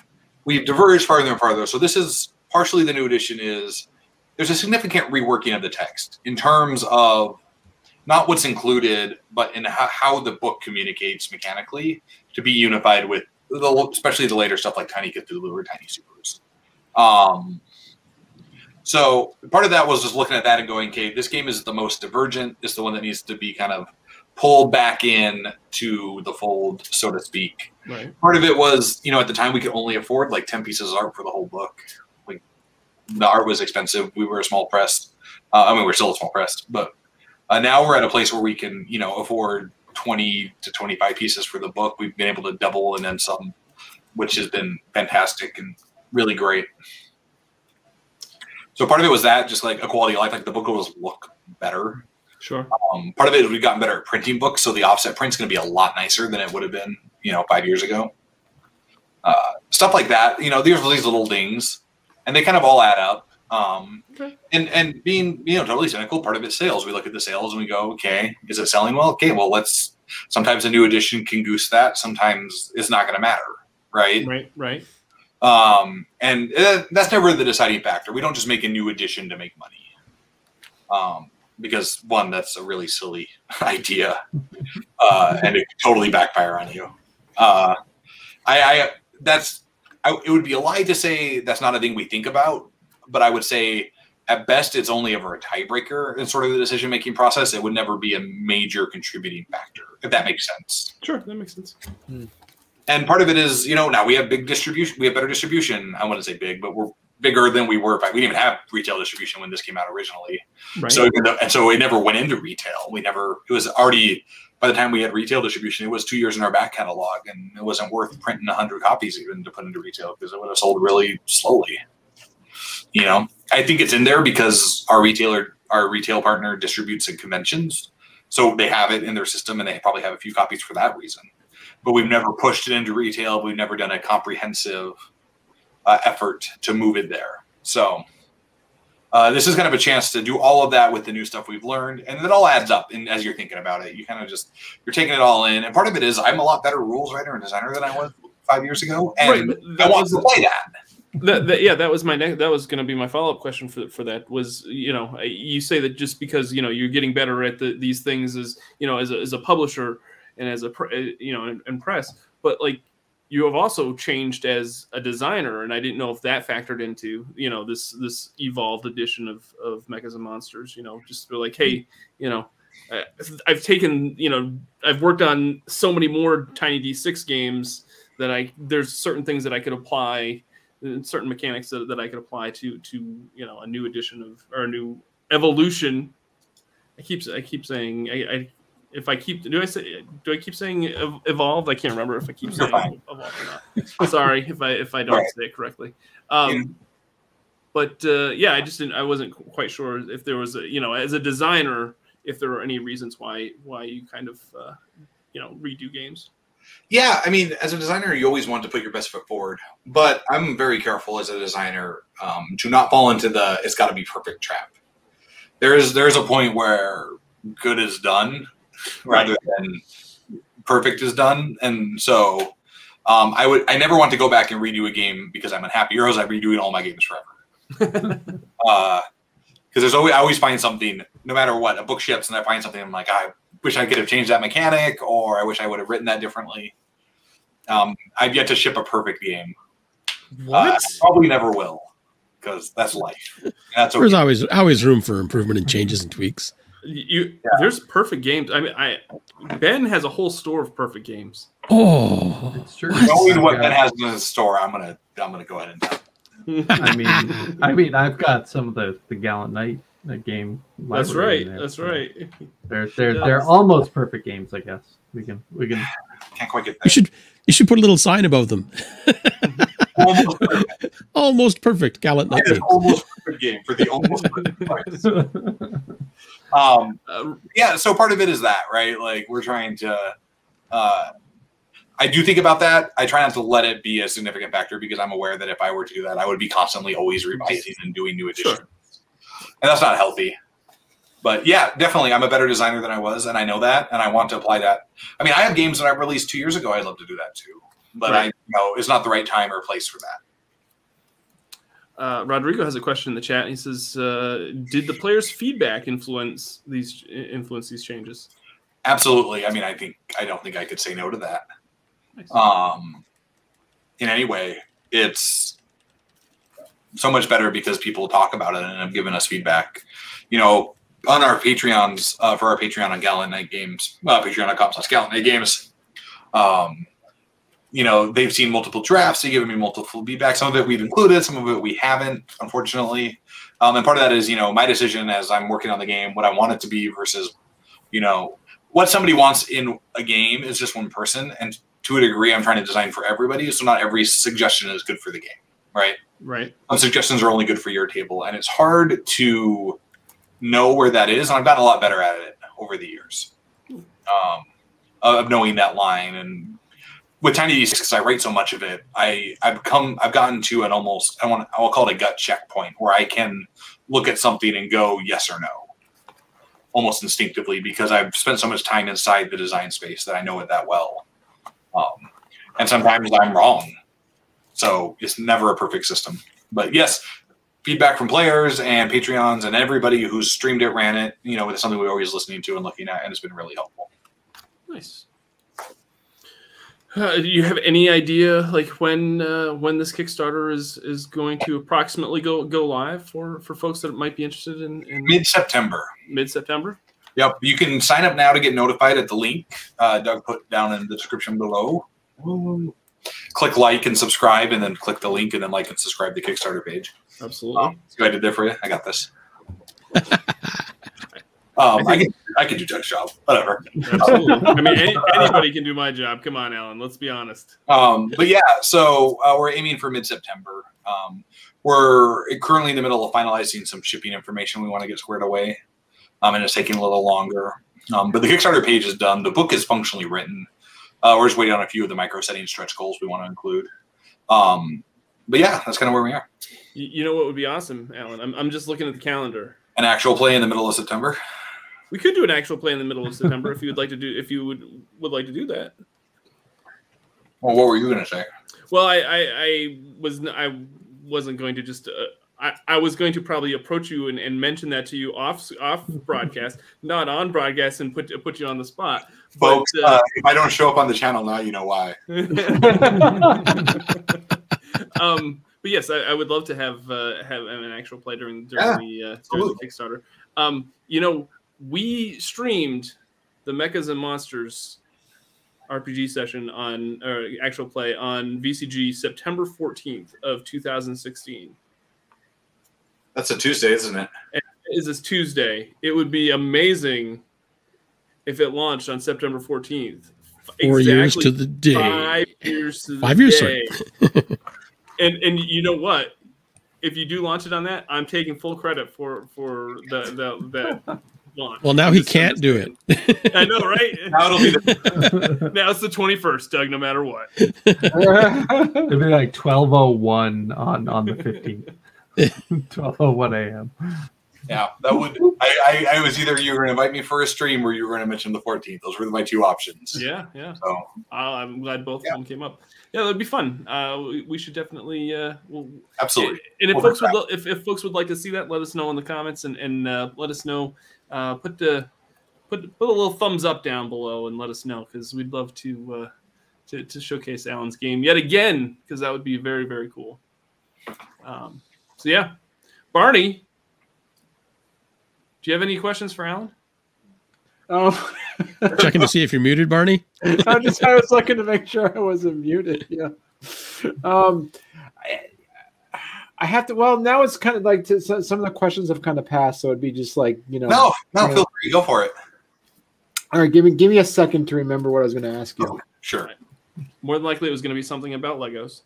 E: we've diverged farther and farther. So this is partially the new edition is there's a significant reworking of the text in terms of not what's included, but in how, how the book communicates mechanically to be unified with the, especially the later stuff like Tiny Cthulhu or Tiny Supers. Um, so part of that was just looking at that and going, okay, this game is the most divergent. It's the one that needs to be kind of pulled back in to the fold, so to speak.
A: Right.
E: Part of it was, you know, at the time we could only afford like 10 pieces of art for the whole book. Like the art was expensive. We were a small press. Uh, I mean, we're still a small press, but uh, now we're at a place where we can, you know, afford 20 to 25 pieces for the book. We've been able to double and then some, which has been fantastic and really great. So part of it was that, just like a quality of life, like the book will just look better.
A: Sure.
E: Um, part of it is we've gotten better at printing books, so the offset print's going to be a lot nicer than it would have been, you know, five years ago. Uh, stuff like that, you know, there's these little things, and they kind of all add up. Um,
A: Okay.
E: and and being you know totally cynical, part of it's sales. We look at the sales and we go, okay, is it selling well? Okay, well let's. Sometimes a new edition can goose that. Sometimes it's not going to matter, right?
A: Right, right.
E: Um, and uh, that's never the deciding factor. We don't just make a new edition to make money. Um, because one, that's a really silly idea, uh, and it could totally backfire on you. Uh, I, I that's I, it would be a lie to say that's not a thing we think about, but I would say at best it's only ever a tiebreaker in sort of the decision making process. It would never be a major contributing factor, if that makes sense.
A: Sure, that makes sense.
E: And part of it is, you know, now we have big distribution. We have better distribution. I wouldn't say big, but we're bigger than we were. Back. We didn't even have retail distribution when this came out originally.
A: Right.
E: So even though, and so it never went into retail. We never. It was already by the time we had retail distribution, it was two years in our back catalog, and it wasn't worth printing hundred copies even to put into retail because it would have sold really slowly. You know, I think it's in there because our retailer, our retail partner, distributes in conventions, so they have it in their system, and they probably have a few copies for that reason. But we've never pushed it into retail. We've never done a comprehensive uh, effort to move it there. So uh, this is kind of a chance to do all of that with the new stuff we've learned, and it all adds up. And as you're thinking about it, you kind of just you're taking it all in. And part of it is I'm a lot better rules writer and designer than I was five years ago, and
A: Right,
E: I
A: that
E: want
A: was-
E: to play that.
A: that, that yeah that was my next that was going to be my follow-up question for for that was you know you say that just because you know you're getting better at the, these things as you know as a, as a publisher and as a uh, you know and, press but like you have also changed as a designer and i didn't know if that factored into you know this this evolved edition of of mechas and monsters you know just be like hey you know i've taken you know i've worked on so many more tiny d6 games that i there's certain things that i could apply certain mechanics that, that I could apply to to you know a new edition of or a new evolution. I keep I keep saying I, I if I keep do I say do I keep saying ev- evolved? I can't remember if I keep saying evolved or not. Sorry if I if I don't
E: Right.
A: say it correctly. Um, but uh, yeah, I just didn't. I wasn't quite sure if there was a you know as a designer if there were any reasons why why you kind of uh, you know redo games.
E: Yeah, I mean, as a designer, you always want to put your best foot forward, but I'm very careful as a designer um, to not fall into the "it's got to be perfect" trap. There is there is a point where good is done rather than perfect is done, and so um, I would I never want to go back and redo a game because I'm unhappy, or else I'm redoing all my games forever. uh, because there's always I always find something, no matter what, a book ships and I find something I'm like, I wish I could have changed that mechanic, or I wish I would have written that differently. Um, I've yet to ship a perfect game.
A: What?
E: Uh, probably never will, because that's life. And that's
D: There's always always room for improvement and changes and tweaks.
A: You there's perfect games. I mean, I Ben has a whole store of perfect games.
D: Oh,
B: It's true.
E: Knowing what
B: I've
E: Ben has in his store, I'm gonna I'm gonna go ahead and tell.
B: I mean, I mean, I've got some of the the Gallant Knight uh, game.
A: That's right.
B: there,
A: That's
B: so
A: right.
B: They're they're
A: Yes.
B: they're almost perfect games, I guess. We can we can.
E: Can't quite get
D: you should you should put a little sign above them.
E: almost perfect.
D: Almost perfect, gallant knight.
E: It is almost perfect game for the almost perfect price. Um,
A: Uh,
E: yeah so part of it is that right like we're trying to uh i do think about that i try not to let it be a significant factor because i'm aware that if i were to do that i would be constantly always revising and doing new
A: Sure.
E: additions and that's not healthy but yeah definitely i'm a better designer than i was and i know that and i want to apply that i mean i have games that i released two years ago i'd love to do that too but i know it's not the right time or place for that
A: Uh, Rodrigo has a question in the chat. He says, uh, "Did the players' feedback influence these influence these changes?"
E: absolutely i mean i think i don't think i could say no to that
A: Nice.
E: um, in any way. It's so much better because people talk about it and have given us feedback. You know, on our Patreons, uh, for our Patreon on Gallant Knight Games, uh, patreon.com slash Gallant Knight Games, um, you know, they've seen multiple drafts. They've given me multiple feedback. Some of it we've included, some of it we haven't, unfortunately. Um, and part of that is, you know, my decision as I'm working on the game, what I want it to be versus, you know, what somebody wants in a game is just one person. And to a degree, I'm trying to design for everybody. So not every suggestion is good for the game, right?
A: Right.
E: Some suggestions are only good for your table. And it's hard to know where that is. And I've gotten a lot better at it over the years um, of knowing that line. And with Tiny D6, because I write so much of it, I, I've come, I've gotten to an almost, I want, I'll call it a gut checkpoint where I can look at something and go yes or no almost instinctively because I've spent so much time inside the design space that I know it that well. Um, and sometimes I'm wrong. So it's never a perfect system. But yes, feedback from players and Patreons and everybody who's streamed it, ran it, you know, it's something we're always listening to and looking at, and it's been really helpful.
A: Nice. Uh, do you have any idea, like when uh, when this Kickstarter is is going to approximately go go live for for folks that might be interested in, in
E: Mid September.
A: mid September?
E: Yep. You can sign up now to get notified at the link uh, Doug put down in the description below. Click like and subscribe, and then click the link, and then like and subscribe the Kickstarter page.
A: Absolutely.
E: See what I did there for you? I got this. um, I can I can do Doug's job. Whatever.
A: Absolutely. I mean, any, anybody can do my job. Come on, Alan. Let's be honest.
E: Um, but yeah, so uh, we're aiming for mid September. Um, we're currently in the middle of finalizing some shipping information we want to get squared away, um, and it's taking a little longer. Um, but the Kickstarter page is done. The book is functionally written. Uh, we're just waiting on a few of the micro setting stretch goals we want to include. Um, but yeah, that's kind of where we are.
A: You, you know what would be awesome, Alan? I'm, I'm just looking at the calendar.
E: An actual play in the middle of September.
A: We could do an actual play in the middle of September if you would like to do if you would would like to do that.
E: Well, what were you going to say?
A: Well, I I, I was I wasn't going to just. Uh, I, I was going to probably approach you and, and mention that to you off off broadcast, not on broadcast, and put put you on the spot. But,
E: Folks, uh, if I don't show up on the channel now, you know why.
A: um, but yes, I, I would love to have uh, have an actual play during during
E: Yeah,
A: the uh, during the Kickstarter. Um, you know, we streamed the Mechas and Monsters RPG session on or actual play on VCG September fourteenth of two thousand sixteen.
E: That's a Tuesday, isn't it? it?
A: Is this Tuesday? It would be amazing if it launched on September fourteenth.
D: Four years to the day.
A: Five years to the
D: Five years,
A: day. and and you know what? If you do launch it on that, I'm taking full credit for for the the, the launch.
D: Well, now he can't do it.
A: I know, right?
E: Now it'll be the,
A: now it's the 21st, Doug, no matter what.
B: It'd be like twelve oh one on on the fifteenth. Twelve oh one a.m.
E: yeah. That would I, I I was either you were going to invite me for a stream or you were going to mention the 14th. Those were my two options.
A: Yeah, yeah.
E: So
A: Uh, I'm glad both
E: Yeah.
A: of them came up. Yeah, that'd be fun. Uh, we, we should definitely. Uh, we'll,
E: absolutely.
A: And if
E: Over
A: folks would lo- if, if folks would like to see that, let us know in the comments and and uh, let us know. Uh, put the put put a little thumbs up down below and let us know because we'd love to uh, to to showcase Alan's game yet again because that would be very very cool. Um, so yeah, Barney, do you have any questions for Alan?
C: Oh,
D: Checking to see if you're muted, Barney.
C: I just I was looking to make sure I wasn't muted. Yeah. Um, I, I have to. Well, now it's kind of like to, so- some of the questions have kind of passed, so it'd be just like you know.
E: No, no,
C: Yeah.
E: feel free. Go for it.
C: All right, give me give me a second to remember what I was going to ask you.
E: Sure.
A: More than likely, it was going to be something about Legos.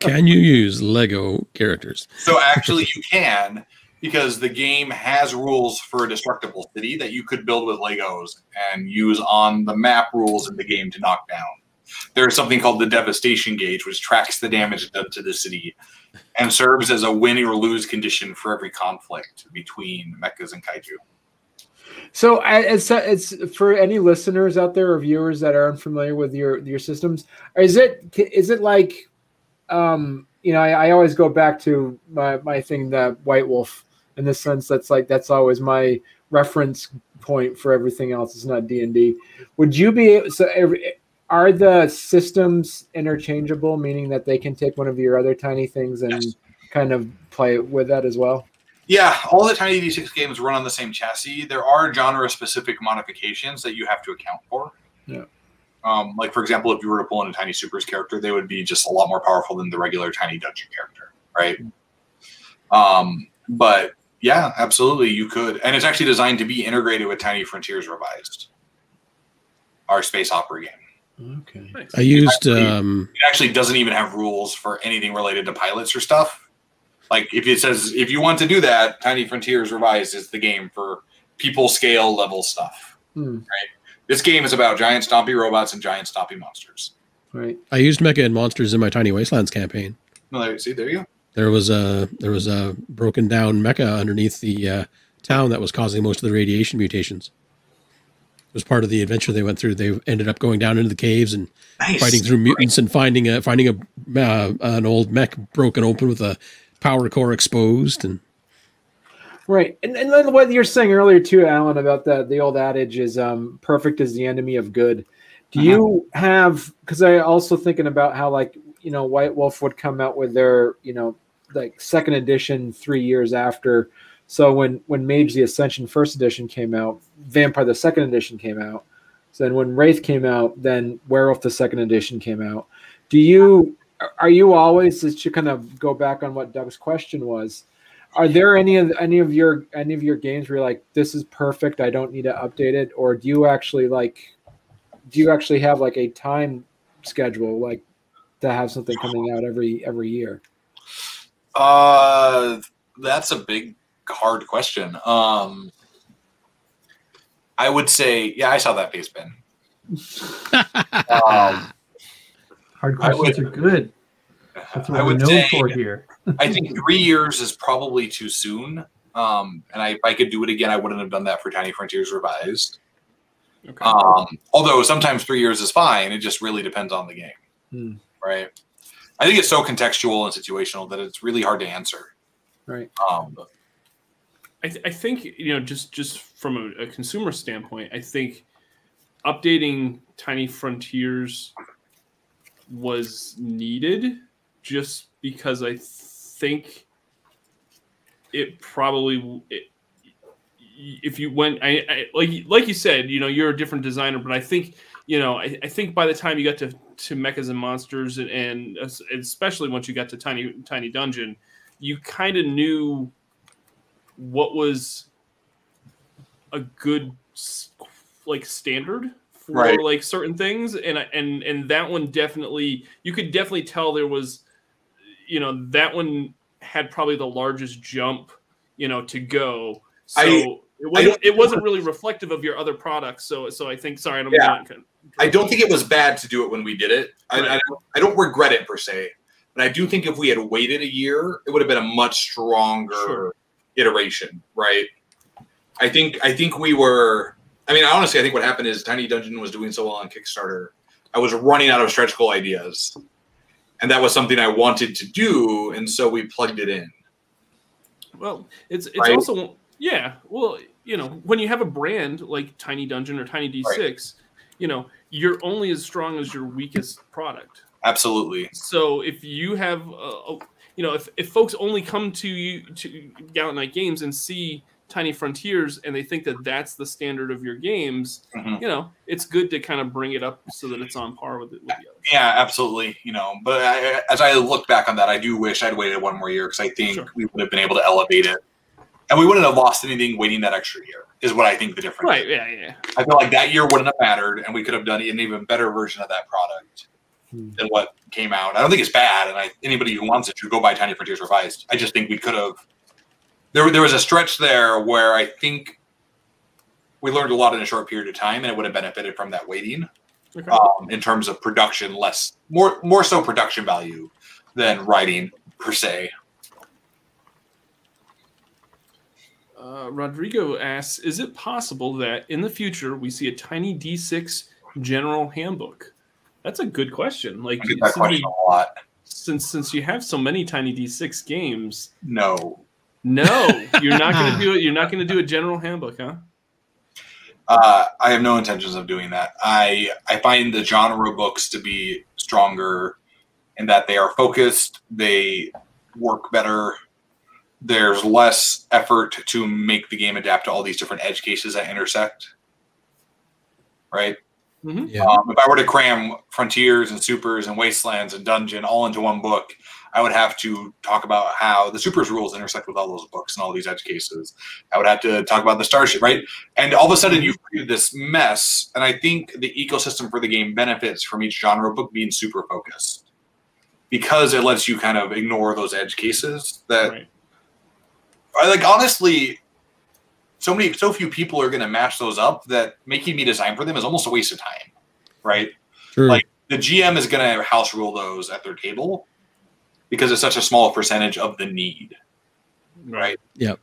D: Can you use Lego characters?
E: So actually, you can because the game has rules for a destructible city that you could build with Legos and use on the map rules in the game to knock down. There's something called the devastation gauge, which tracks the damage done to the city and serves as a win or lose condition for every conflict between mechas and kaiju.
C: So it's it's for any listeners out there or viewers that are unfamiliar with your your systems. Is it is it like, um, you know, I, I always go back to my my thing that White Wolf in the sense that's like that's always my reference point for everything else. It's not D and D. Would you be so? Every, are the systems interchangeable, meaning that they can take one of your other tiny things and
E: Yes.
C: kind of play with that as well?
E: Yeah, all the Tiny D6 games run on the same chassis. There are genre specific modifications that you have to account for.
C: Yeah.
E: Um, like, for example, if you were to pull in a Tiny Supers character, they would be just a lot more powerful than the regular Tiny Dungeon character, right? Um, but yeah, absolutely, you could. And it's actually designed to be integrated with Tiny Frontiers Revised, our space opera game.
C: Okay.
A: Nice.
D: I used
E: Actually-
D: um,
E: It actually doesn't even have rules for anything related to pilots or stuff. Like if it says if you want to do that, Tiny Frontiers Revised is the game for people scale level stuff.
C: Hmm.
E: This game is about giant stompy robots and giant stompy monsters.
C: Right.
D: I used mecha and monsters in my Tiny Wastelands campaign.
E: No, there, see, there you go.
D: There was a there was a broken down mecha underneath the uh, town that was causing most of the radiation mutations. It was part of the adventure they went through. They ended up going down into the caves and
E: Nice.
D: fighting through mutants and finding a finding a uh, an old mech broken open with a power core exposed and
C: Right, and and then what you're saying earlier too, Alan, about the the old adage is um, "perfect is the enemy of good." Do you have? Because I also thinking about how like you know White Wolf would come out with their you know like second edition three years after. So when when Mage the Ascension first edition came out, Vampire the second edition came out. So then when Wraith came out, then Werewolf the second edition came out. Do you are you always to kind of go back on what Doug's question was? Are there any of any of your any of your games where you're like this is perfect, I don't need to update it, or do you actually like do you actually have like a time schedule like to have something coming out every every year?
E: Uh, that's a big hard question. Um, I would say, yeah, I saw that face, Ben. Um,
B: Hard questions
E: would-
B: are good. That's what
E: I
B: we're
E: would
B: known
E: say
B: for here.
E: I think three years is probably too soon. Um, and I, if I could do it again, I wouldn't have done that for Tiny Frontiers Revised.
A: Okay.
E: Um, although sometimes three years is fine. It just really depends on the game,
C: Hmm.
E: right? I think it's so contextual and situational that it's really hard to answer.
C: Right.
E: Um,
A: I, th- I think you know just just from a, a consumer standpoint, I think updating Tiny Frontiers was needed just because I think it probably it, if you went I, I like like you said you know you're a different designer but I think you know I, I think by the time you got to to mechas and monsters and, and especially once you got to tiny tiny dungeon you kind of knew what was a good like standard for
E: Right.
A: like certain things and and and that one definitely you could definitely tell there was you know that one had probably the largest jump you know to go So
E: I-
A: it wasn't it wasn't really reflective of your other products. So so I think sorry, I don't
E: Yeah. I don't think it was bad to do it when we did it. I, I, don't, I don't regret it per se, but I do think if we had waited a year, it would have been a much stronger
A: Sure.
E: Iteration, right? I think I think we were. I mean, honestly, I think what happened is Tiny Dungeon was doing so well on Kickstarter. I was running out of stretch goal ideas, and that was something I wanted to do, and so we plugged it in.
A: Well, it's it's
E: Right.
A: also yeah. Well, you know, when you have a brand like Tiny Dungeon or Tiny D6, you know, you're only as strong as your weakest product.
E: Absolutely,
A: So if you have, a, a- you know, if, if folks only come to you to Gallant Knight Games and see Tiny Frontiers and they think that that's the standard of your games,
E: Mhm.
A: you know, it's good to kind of bring it up so that it's on par with, it, with the others.
E: yeah, absolutely. You know, but I, as I look back on that, I do wish I'd waited one more year because I think
A: Sure.
E: we would have been able to elevate it, and we wouldn't have lost anything waiting that extra year. Is what I think the difference.
A: Right? Yeah, yeah.
E: I feel like that year wouldn't have mattered, and we could have done an even better version of that product
C: Hmm.
E: than what came out. I don't think it's bad, and I, anybody who wants it should go buy Tiny Frontiers Revised. I just think we could have. There, there was a stretch there where I think we learned a lot in a short period of time, and it would have benefited from that waiting
A: Okay.
E: um, in terms of production, less more more so production value than writing per se.
A: Uh, Rodrigo asks, is it possible that in the future we see a Tiny D6 general handbook? That's a good question. Like
E: I get that
A: since,
E: question
A: we-
E: a lot.
A: since since you have so many Tiny D6 games,
E: No,
A: no, you're not going to do it. You're not going to do a general handbook, huh?
E: Uh, I have no intentions of doing that. I I find the genre books to be stronger in that they are focused, they work better. There's less effort to make the game adapt to all these different edge cases that intersect. Right?
D: Yeah.
E: Um, if I were to cram Frontiers and Supers and Wastelands and Dungeon all into one book, I would have to talk about how the Supers rules intersect with all those books and all these edge cases. I would have to talk about the Starship, right? And all of a sudden, you've created this mess. And I think the ecosystem for the game benefits from each genre book being super focused because it lets you kind of ignore those edge cases that
A: Right.
E: I like honestly so many so few people are going to match those up that making me design for them is almost a waste of time right?
D: True.
E: like- the gm is going to house rule those at their table because it's such a small percentage of the need right?
D: Yep.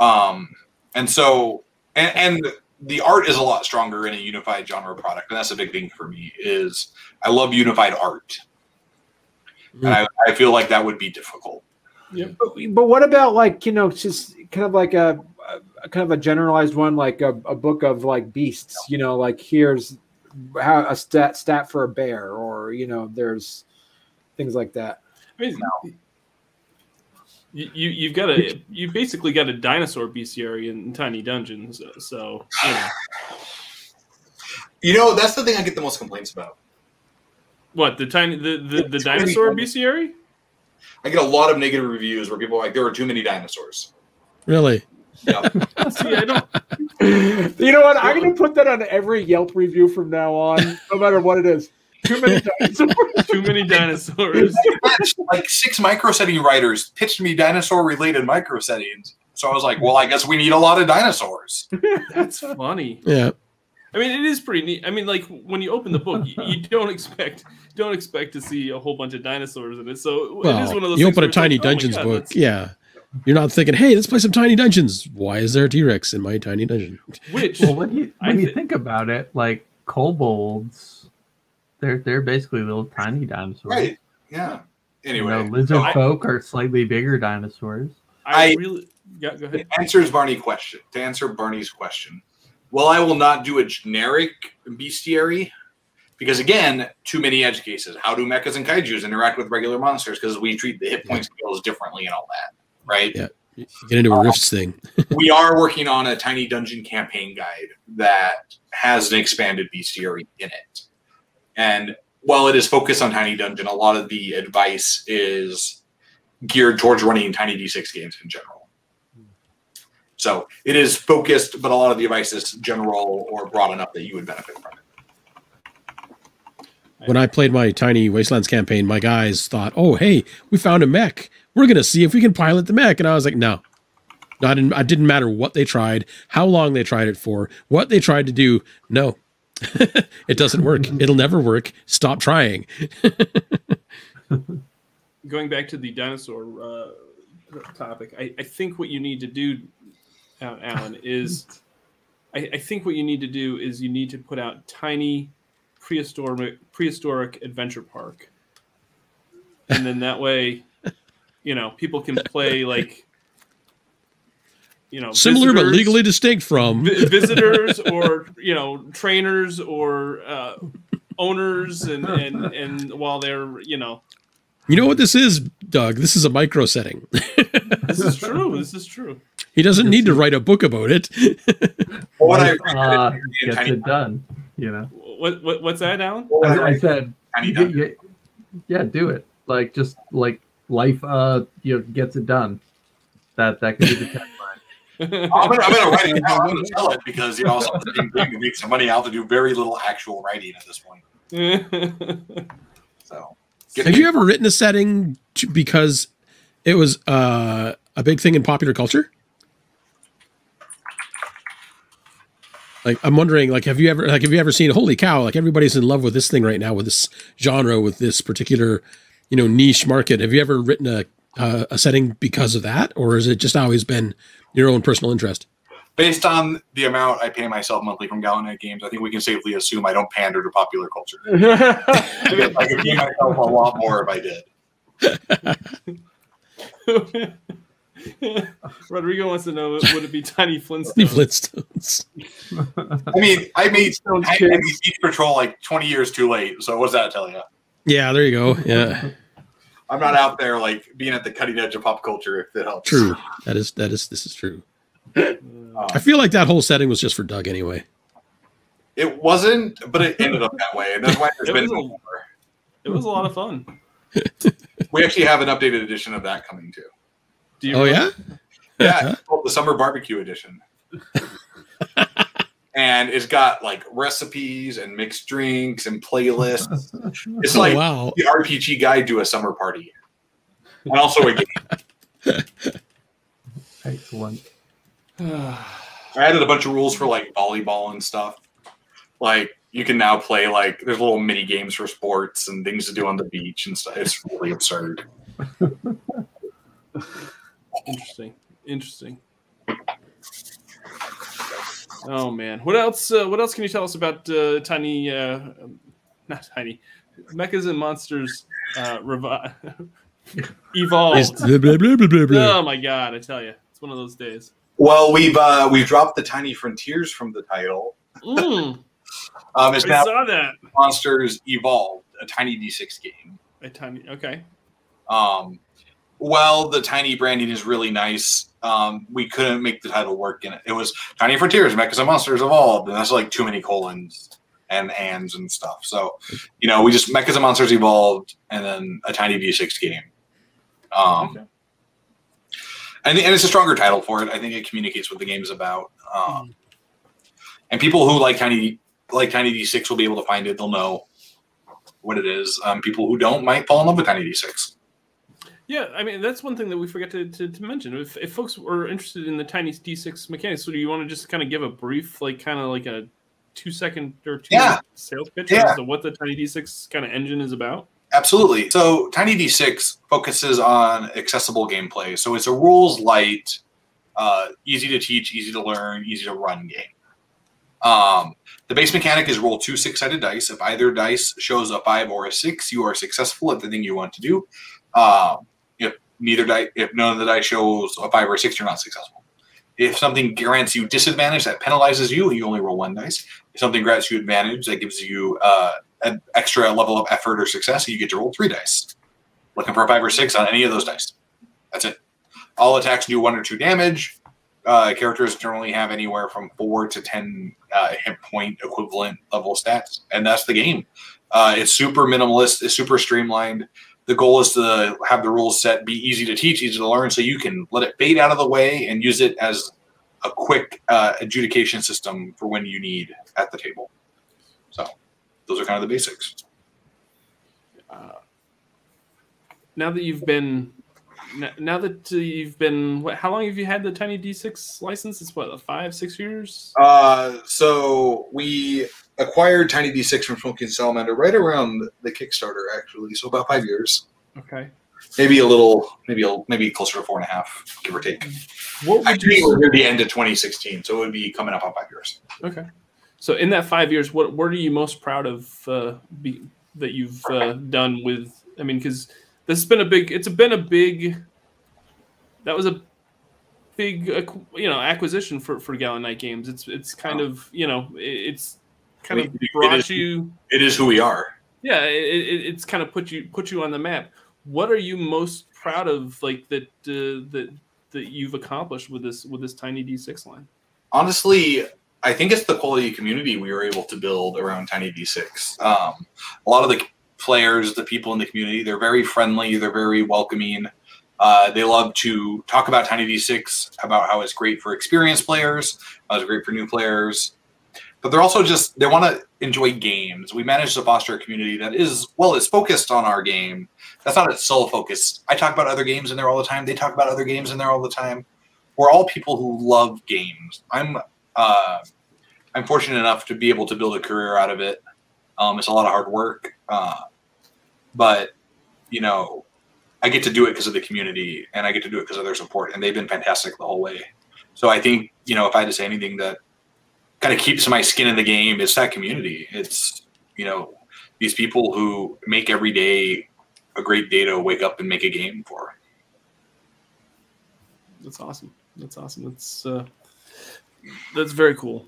E: um and so and, and the art is a lot stronger in a unified genre product and that's a big thing for me is i love unified art. And I, I feel like that would be difficult.
C: But, but what about like you know just kind of like a, a kind of a generalized one like a, a book of like beasts you know like here's how a stat stat for a bear or you know there's things like that
A: I mean, you, you you've got a you basically got a dinosaur bestiary in Tiny Dungeons, so you know.
E: you know that's the thing i get the most complaints about
A: what the tiny the the, the
E: It's gonna be
A: dinosaur
E: fun.
A: bestiary?
E: I get a lot of negative reviews where people are like there were too many dinosaurs.
D: really?
E: Yeah.
A: See, I don't.
C: you know what i'm gonna put that on every yelp review from now on no matter what it is too many dinosaurs
A: Too many dinosaurs.
E: like six micro setting writers pitched me dinosaur related micro settings. So I was like, well, I guess we need a lot of dinosaurs.
A: That's funny.
D: Yeah.
A: I mean, it is pretty neat. I mean, like when you open the book, you, you don't expect don't expect to see a whole bunch of dinosaurs in it. So it is one of those.
D: you open a
A: it's like,
D: Tiny
A: oh
D: Dungeons
A: God,
D: book. Yeah. You're not thinking, hey, let's play some Tiny Dungeons. Why is there a T Rex in my Tiny Dungeon?
A: Which
B: Well, when you
A: I
B: when you think about it, like kobolds, they're they're basically little tiny dinosaurs.
E: Right. Yeah.
B: You
E: Anyway,
B: know, lizard
E: so I-
B: are slightly bigger dinosaurs.
A: I,
E: I-
A: really yeah. Go ahead.
E: it answers Barney question. To answer Barney's question, well, I will not do a generic bestiary because again, too many edge cases. How do mechas and kaiju's interact with regular monsters? Because we treat the hit point scales differently and all that, right?
D: Yeah. You get into a um, Rifts thing.
E: we are working on a tiny dungeon campaign guide that has an expanded bestiary in it. And while it is focused on tiny dungeon, a lot of the advice is geared towards running tiny d6 games in general. So it is focused, but a lot of the advice is general or broad enough that you would benefit from it.
D: When I played my Tiny Wastelands campaign, my guys thought, oh, hey, we found a mech. We're going to see if we can pilot the mech. And I was like, no, Not in, it didn't matter what they tried, how long they tried it for, what they tried to do. No, it doesn't work. It'll never work. Stop trying.
A: Going back to the dinosaur uh, topic, I, I think what you need to do, uh, Alan, is I, I think what you need to do is you need to put out tiny prehistoric prehistoric adventure park, and then that way, you know, people can play like you know
D: Similar but legally distinct from.
A: vi- visitors or you know trainers or uh, owners and, and and while they're you know
D: You know what this is, Doug? This is a micro setting.
A: this is true this is true
D: He doesn't need to write a book about it.
E: What I
B: uh,
E: in
B: gets
E: Tiny-
B: it done. You know,
A: what, what what's that Alan
B: I,
E: I
B: I said,
E: Tiny
B: you you- yeah, do it. Like just like life, uh, you know, gets it done. That that could be the tagline.
E: I'm gonna, I'm gonna write it down. I'm gonna sell it because you know something big to make some money. I'll have to do very little actual writing at this point. So,
D: Have
E: me-
D: you ever written a setting to, because it was uh, a big thing in popular culture? Like I'm wondering, like, have you ever, like, have you ever seen? Holy cow! Like everybody's in love with this thing right now, with this genre, with this particular, you know, niche market. Have you ever written a uh, a setting because of that, or has it just always been your own personal interest?
E: based on the amount I pay myself monthly from Gallant Knight Games, I think we can safely assume I don't pander to popular culture. I could pay myself a lot more if I did.
A: Rodrigo wants to know would it be Tiny
D: The
A: Flintstones?
D: Flintstones.
E: I mean, I made
C: Sounds
E: I, I
C: good.
E: made Beach Patrol like 20 years too late. So what's that tell you?
D: Yeah, there you go. Yeah,
E: I'm not out there like being at the cutting edge of pop culture. If it helps.
D: true. That is that is this is true.
E: Um,
D: I feel like that whole setting was just for Doug anyway.
E: it wasn't, but it ended up that way, and that's why there's
A: It
E: been
A: was a-
E: more.
A: It was a lot of fun.
E: We actually have an updated edition of that coming too.
A: Do you
D: Oh yeah,
A: remember?
E: Yeah, it's called the Summer Barbecue Edition. and it's got like recipes and mixed drinks and playlists. It's
D: oh
E: like
D: wow.
E: the RPG guide to a summer party. And also a game.
B: Excellent.
E: I added a bunch of rules for like volleyball and stuff. Like you can now play like there's little mini games for sports and things to do on the beach and stuff. It's really absurd.
A: Interesting. Interesting. Oh man, what else? Uh, what else can you tell us about uh, Tiny? Uh, um, not Tiny. Mechas and Monsters uh, revi- evolved.
D: blah, blah, blah, blah, blah, blah.
A: Oh my god! I tell you, it's one of those days.
E: Well, we've uh, we've dropped the Tiny Frontiers from the title.
A: Mm,
E: Um, it's
A: I
E: now
A: saw that.
E: Monsters Evolved, a Tiny D6 game.
A: A tiny. Okay.
E: Um, well, the Tiny branding is really nice. Um, we couldn't make the title work in it. It was Tiny Frontiers, Mechas and Monsters Evolved, and that's like too many colons and ands and stuff. So, you know, we just Mechas and Monsters Evolved, and then a Tiny D6 game. Um,
A: Okay.
E: and, and it's a stronger title for it. I think it communicates what the game is about. Um, and people who like Tiny like Tiny D6 will be able to find it. They'll know what it is. Um, people who don't might fall in love with Tiny D6.
A: Yeah, I mean that's one thing that we forgot to, to, to mention. If, if folks were interested in the tiny D6 mechanics, so do you want to just kind of give a brief, like kind of like a two second or two
E: Yeah.
A: sales pitch
E: Yeah.
A: as to what the tiny D6 kind of engine is about?
E: Absolutely. So Tiny D6 focuses on accessible gameplay. So it's a rules light, uh, easy to teach, easy to learn, easy to run game. Um, the base mechanic is roll two six sided dice. If either dice shows a five or a six, you are successful at the thing you want to do. Um, neither die, if none of the dice shows a five or a six, you're not successful. If something grants you disadvantage, that penalizes you. You only roll one dice. If something grants you advantage, that gives you uh, an extra level of effort or success, you get to roll three dice. Looking for a five or six on any of those dice. That's it. All attacks do one or two damage. Uh, characters generally have anywhere from four to ten uh, hit point equivalent level stats, and that's the game. Uh, it's super minimalist. It's super streamlined. The goal is to have the rules set be easy to teach, easy to learn, so you can let it fade out of the way and use it as a quick uh, adjudication system for when you need at the table. So, those are kind of the basics.
A: Uh, now that you've been now that you've been, what, how long have you had the Tiny D6 license? It's what, five, six years?
E: Uh, so we acquired Tiny D6 from Smoking Salamander right around the Kickstarter, actually. So about five years,
A: Okay.
E: maybe a little, maybe a, maybe closer to four and a half, give or take.
A: What would
E: Actually,
A: you
E: we're near the end of 2016, so it would be coming up on five years.
A: Okay. So in that five years, what what are you most proud of uh, be, that you've uh, done with? I mean, because this has been a big. It's been a big. That was a big, you know, acquisition for for Gallant Knight Games. It's it's kind of you know it's kind of
E: It- it
A: brought
E: is-
A: you.
E: It is who we are.
A: Yeah, it, it's kind of put you put you on the map. What are you most proud of, like that uh, that that you've accomplished with this with this tiny D6 line?
E: honestly, I think it's the quality community we were able to build around Tiny D6. Um, a lot of the players, the people in the community, they're very friendly, they're very welcoming. Uh, they love to talk about Tiny D6, about how it's great for experienced players, how it's great for new players. But they're also just, they want to enjoy games. We manage to foster a community that is, well, it's focused on our game. That's not its sole focus. I talk about other games in there all the time. They talk about other games in there all the time we're all people who love games. I'm uh, I'm fortunate enough to be able to build a career out of it. Um, it's a lot of hard work, uh, but you know, I get to do it because of the community, and I get to do it because of their support, and they've been fantastic the whole way. So I think you know, if I had to say anything that kind of keeps my skin in the game, it's that community. It's you know, these people who make every day a great day to wake up and make a game for.
A: That's awesome. That's awesome. That's uh, that's very cool.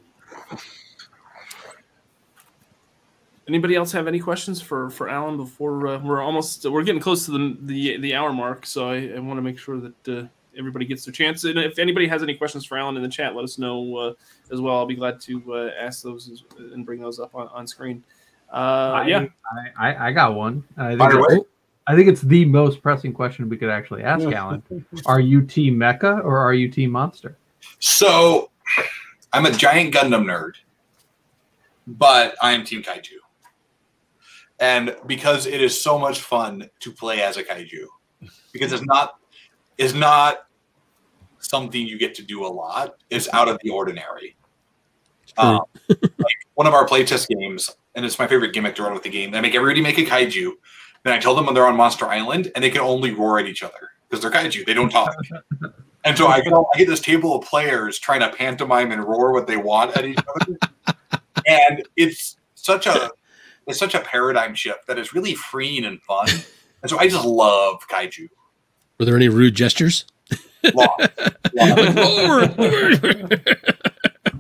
A: Anybody else have any questions for for Alan before uh, we're almost we're getting close to the the, the hour mark, so I, I want to make sure that uh, everybody gets their chance. And if anybody has any questions for Alan in the chat, let us know uh, as well. I'll be glad to uh, ask those and bring those up on, on screen. Uh,
B: I,
A: yeah,
B: I, I, I got one. I think,
E: Fire
B: it's,
E: away.
B: I think it's the most pressing question we could actually ask Alan. Are you Team Mecha or are you Team Monster?
E: So, I'm a giant Gundam nerd, but I am Team Kaiju. And because it is so much fun to play as a kaiju, because it's not it's not something you get to do a lot. is out of the ordinary. Um, like one of our playtest games, and it's my favorite gimmick to run with the game. I make everybody make a kaiju. Then I tell them when they're on Monster Island, and they can only roar at each other because they're kaiju. They don't talk. And so I, go, I get this table of players trying to pantomime and roar what they want at each other, and it's such a it's such a paradigm shift that is really freeing and fun. And so I just love kaiju.
D: Were there any rude gestures?
E: Lots. Lots.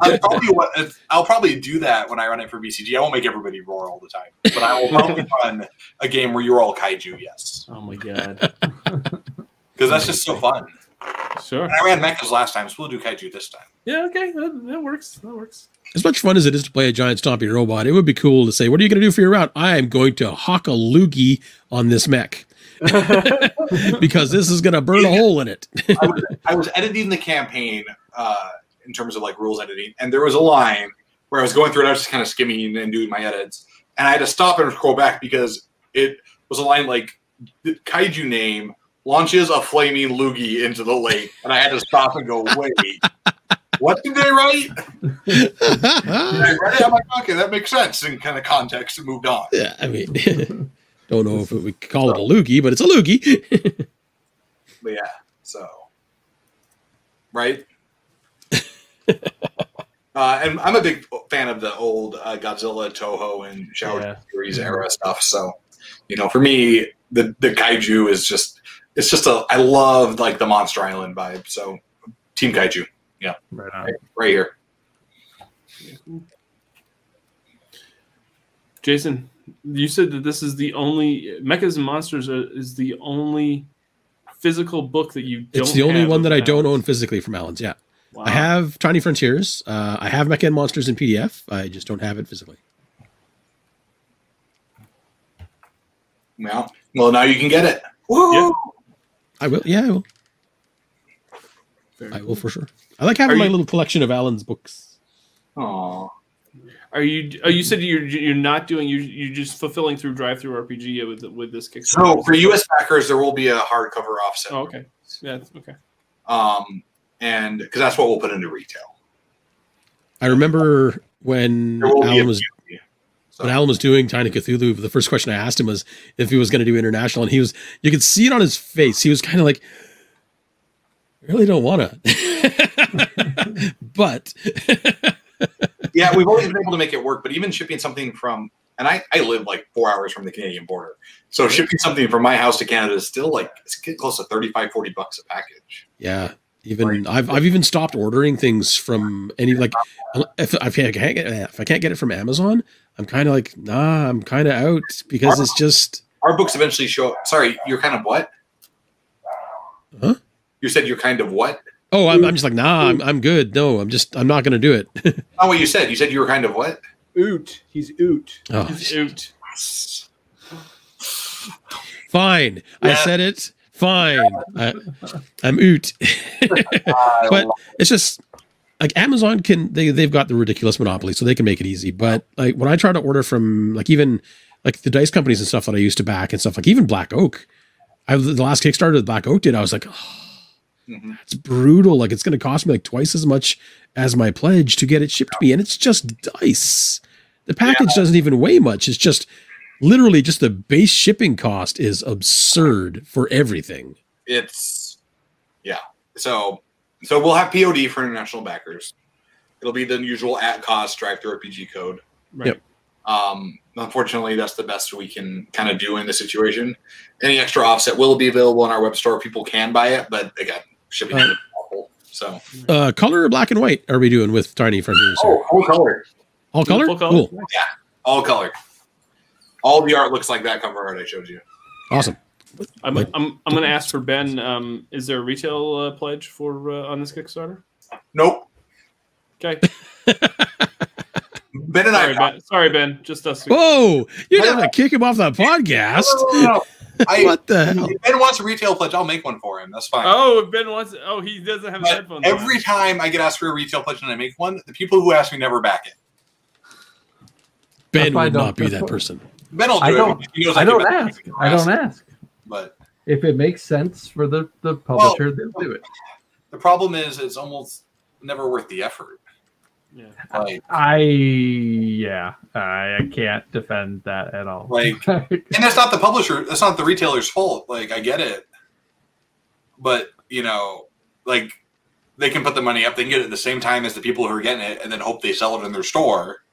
E: I'll probably, what- I'll probably do that when I run it for BCG. I won't make everybody roar all the time, but I will probably run a game where you're all kaiju. Yes,
A: oh my god,
E: because that's just so fun.
A: sure,
E: And I ran mechas last time, so we'll do kaiju this time.
A: yeah, okay, that, that works. That works.
D: As much fun as it is to play a giant stompy robot, it would be cool to say, "What are you going to do for your route?" I am going to hawk a loogie on this mech because this is going to burn a hole in it.
E: I was, I was editing the campaign uh, in terms of like rules editing, and there was a line where I was going through it. I was just kind of skimming and doing my edits, and I had to stop and scroll back because it was a line like the kaiju name launches a flaming loogie into the lake, and I had to stop and go, wait. What did they write? I read it. I'm like, okay, that makes sense in kind of context, and moved on.
D: yeah, I mean, don't know if we could call it a loogie, but it's a loogie.
E: But yeah, so right. uh, and I'm a big fan of the old uh, Godzilla, Toho, and Showa
A: Yeah.
E: series era stuff. So, you know, for me, the the kaiju is just it's just a I love like the Monster Island vibe. So, Team Kaiju,
B: Right on.
E: right, right here.
A: Jason, you said that this is the only Mechas and Monsters are, is the only physical book that you don't.
D: it's the only
A: have
D: one
A: of
D: that I don't own physically from Alan's. Yeah,
A: Wow.
D: I have Tiny Frontiers. Uh, I have Mecha and Monsters in PDF. I just don't have it physically.
E: Well, well, now you can get it. Woo!
A: Yeah.
D: I will. Yeah, I will.
A: Very
D: I
A: cool.
D: will for sure. I like having
A: Are
D: my
A: you-
D: little collection of Alan's books.
E: Aw.
A: Are you? Oh, you said you're you're not doing you you're just fulfilling through DriveThruRPG with with this Kickstarter.
E: So for U.S. backers, there will be a hardcover offset.
A: Oh, okay. Yeah. Okay.
E: Um, and because that's what we'll put into retail.
D: I remember when
E: There will be a
D: Alan was
E: So,
D: when Alan was doing Tiny Cthulhu, the first question I asked him was if he was going to do international, and he was you could see it on his face. He was kind of like, I really don't want to, but
E: yeah, we've always been able to make it work, but even shipping something from and I, I live like four hours from the Canadian border. So shipping something from my house to Canada is still like it's getting close to 35, 40 bucks a package.
D: yeah, even I've I've even stopped ordering things from any like if, if I can't get if I can't get it from Amazon, I'm kind of like nah, I'm kind of out because it's just
E: Our books eventually show up. sorry, you're kind of what?
D: Huh?
E: You said you're kind of what?
D: Oh I'm, I'm just like nah, I'm I'm good. No, I'm just I'm not going to do it.
E: Not what you said. You said you were kind of what?
C: Oot. He's oot.
D: oh,
A: He's out.
D: fine, I said it. Fine, I, I'm oot. but it's just like Amazon can they they've got the ridiculous monopoly, so they can make it easy. But like when I try to order from like even like the dice companies and stuff that I used to back and stuff like even Black Oak, I the last Kickstarter that Black Oak did, I was like, oh,
E: Mhm.
D: it's brutal. Like it's going to cost me like twice as much as my pledge to get it shipped to me, and it's just dice. The package doesn't even weigh much. It's just literally just the base shipping cost is absurd for everything.
E: it's yeah. So so we'll have POD for international backers. It'll be the usual at cost DriveThruRPG code.
A: Right.
D: Yep.
E: Um, unfortunately, that's the best we can kind of do in this situation. Any extra offset will be available in our web store. People can buy it, but again, shipping
D: Right.
E: is awful. So
D: Uh, color or black and white are we doing with Tiny Frontiers?
E: oh, full color,
D: All color?
A: Full color?
D: Cool.
E: all color. All the art looks like that cover art I showed you.
D: Awesome.
A: I'm,
D: Like-
A: I'm, I'm going to ask for Ben. Um, is there a retail uh, pledge for uh, on this Kickstarter?
E: Nope.
A: Okay.
E: Ben and
A: Sorry,
E: I.
A: Ben. Sorry, Ben. Just us.
D: Whoa! You didn't have to kick him off that podcast.
E: No, no, no. I,
D: what the hell?
E: if Ben wants a retail pledge, I'll make one for him. That's fine.
A: Oh, if Ben wants. Oh, he doesn't have
E: But
A: headphones. on.
E: every time I get asked for a retail pledge and I make one, the people who ask me never back it.
D: Ben
B: That's
D: would
B: don't-
D: be that person.
E: Ben will do
B: I don't-
E: He knows
B: I don't
E: back
B: ask. I don't ask.
E: But
B: If it makes sense for the, the publisher, they'll do it.
E: the problem is, it's almost never worth the effort.
A: Yeah.
E: Like,
B: I yeah, I, I can't defend that at all.
E: Like- and that's not the publisher. That's not the retailer's fault. Like, I get it, but you know, like they can put the money up. They can get it at the same time as the people who are getting it, and then hope they sell it in their store.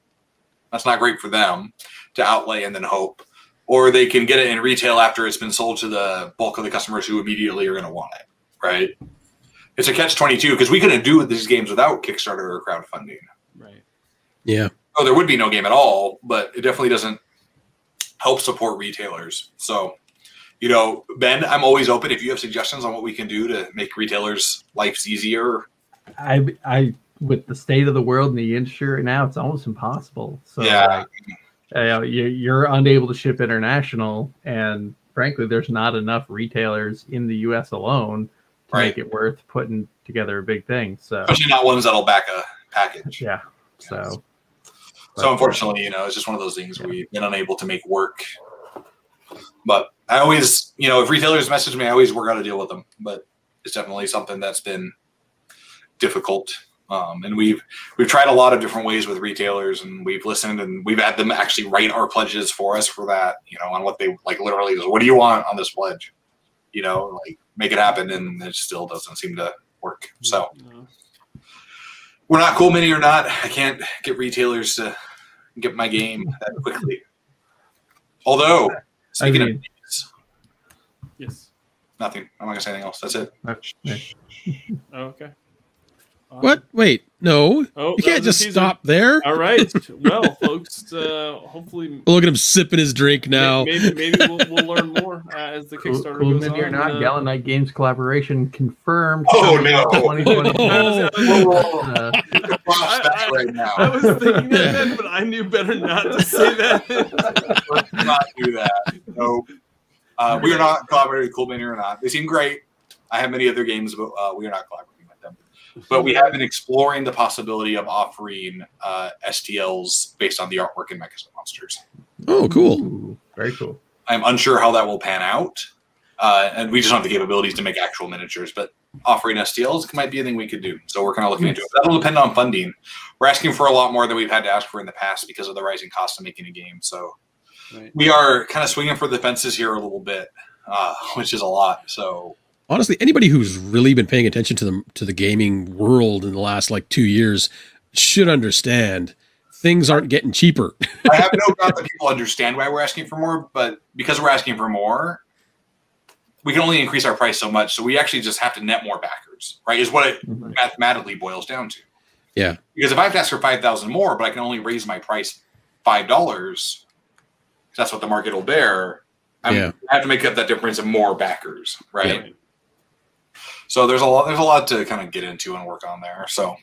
E: That's not great for them to outlay and then hope. Or they can get it in retail after it's been sold to the bulk of the customers who immediately are going to want it. Right? It's a catch twenty two because we couldn't do these games without Kickstarter or crowdfunding.
A: Right.
D: Yeah.
E: Oh, there would be no game at all, but it definitely doesn't help support retailers. So, you know, Ben, I'm always open if you have suggestions on what we can do to make retailers' lives easier.
B: I I with the state of the world and the industry right now, it's almost impossible. So
E: Yeah.
B: like, uh, you, you're unable to ship international, and frankly, there's not enough retailers in the U.S. alone to
E: Right.
B: make it worth putting together a big thing. So
E: Especially not ones that'll back a package.
B: yeah, so
E: So unfortunately, you know, it's just one of those things we've been unable to make work. But I always, you know, if retailers message me, I always work out a deal with them. But it's definitely something that's been difficult. Um, and we've we've tried a lot of different ways with retailers, and we've listened, and we've had them actually write our pledges for us for that. You know, on what they like, literally, what do you want on this pledge? You know, like make it happen, and it still doesn't seem to work. So
A: No.
E: we're not cool mini or not. I can't get retailers to get my game that quickly. Although, speaking
B: mean-
E: of these,
A: Yes.
E: nothing. I'm not gonna say anything else. That's it.
B: okay.
A: Okay. Awesome.
D: What? Wait, no.
A: Oh,
D: You can't just
A: teaser.
D: stop there.
A: All right. Well, folks, uh, hopefully,
D: Look at him sipping his drink now.
A: maybe, maybe we'll, we'll learn more uh, as the
B: Cool,
A: Kickstarter
B: cool
A: goes
B: Mini or
A: on.
B: not,
A: uh,
B: Gallant Knight Games collaboration confirmed.
E: Oh, no.
B: out 2020.
E: Whoa, whoa, whoa.
B: Uh,
E: Cross that
A: I-
E: right now.
A: I was thinking that, then, but I knew better not to say that.
E: Let's not do that. Nope. Uh, we are not collaborating with Cool Mini or not. They seem great. I have many other games, but uh, we are not collaborating with them. but we have been exploring the possibility of offering uh, STLs based on the artwork in Mecha Monsters.
D: Oh, cool.
B: Ooh, very cool.
E: I'm unsure how that will pan out, uh, and we just don't have the capabilities to make actual miniatures. But offering STLs might be a thing we could do. So we're kind of looking into it. That'll depend on funding. We're asking for a lot more than we've had to ask for in the past because of the rising cost of making a game. So
C: Right.
E: we are kind of swinging for the fences here a little bit, uh, which is a lot. So
D: Honestly, anybody who's really been paying attention to the to the gaming world in the last like two years should understand things aren't getting cheaper.
E: I have no doubt that people understand why we're asking for more, but because we're asking for more, we can only increase our price so much. So we actually just have to net more backers, right? Is what it
B: Mhm.
E: mathematically boils down to.
D: Yeah.
E: Because if I have to ask for five thousand more, but I can only raise my price five dollars, that's what the market will bear. I'm,
D: Yeah.
E: I have to make up that difference of more backers, right?
A: Right.
E: So there's a lot there's a lot to kind of get into and work on there. So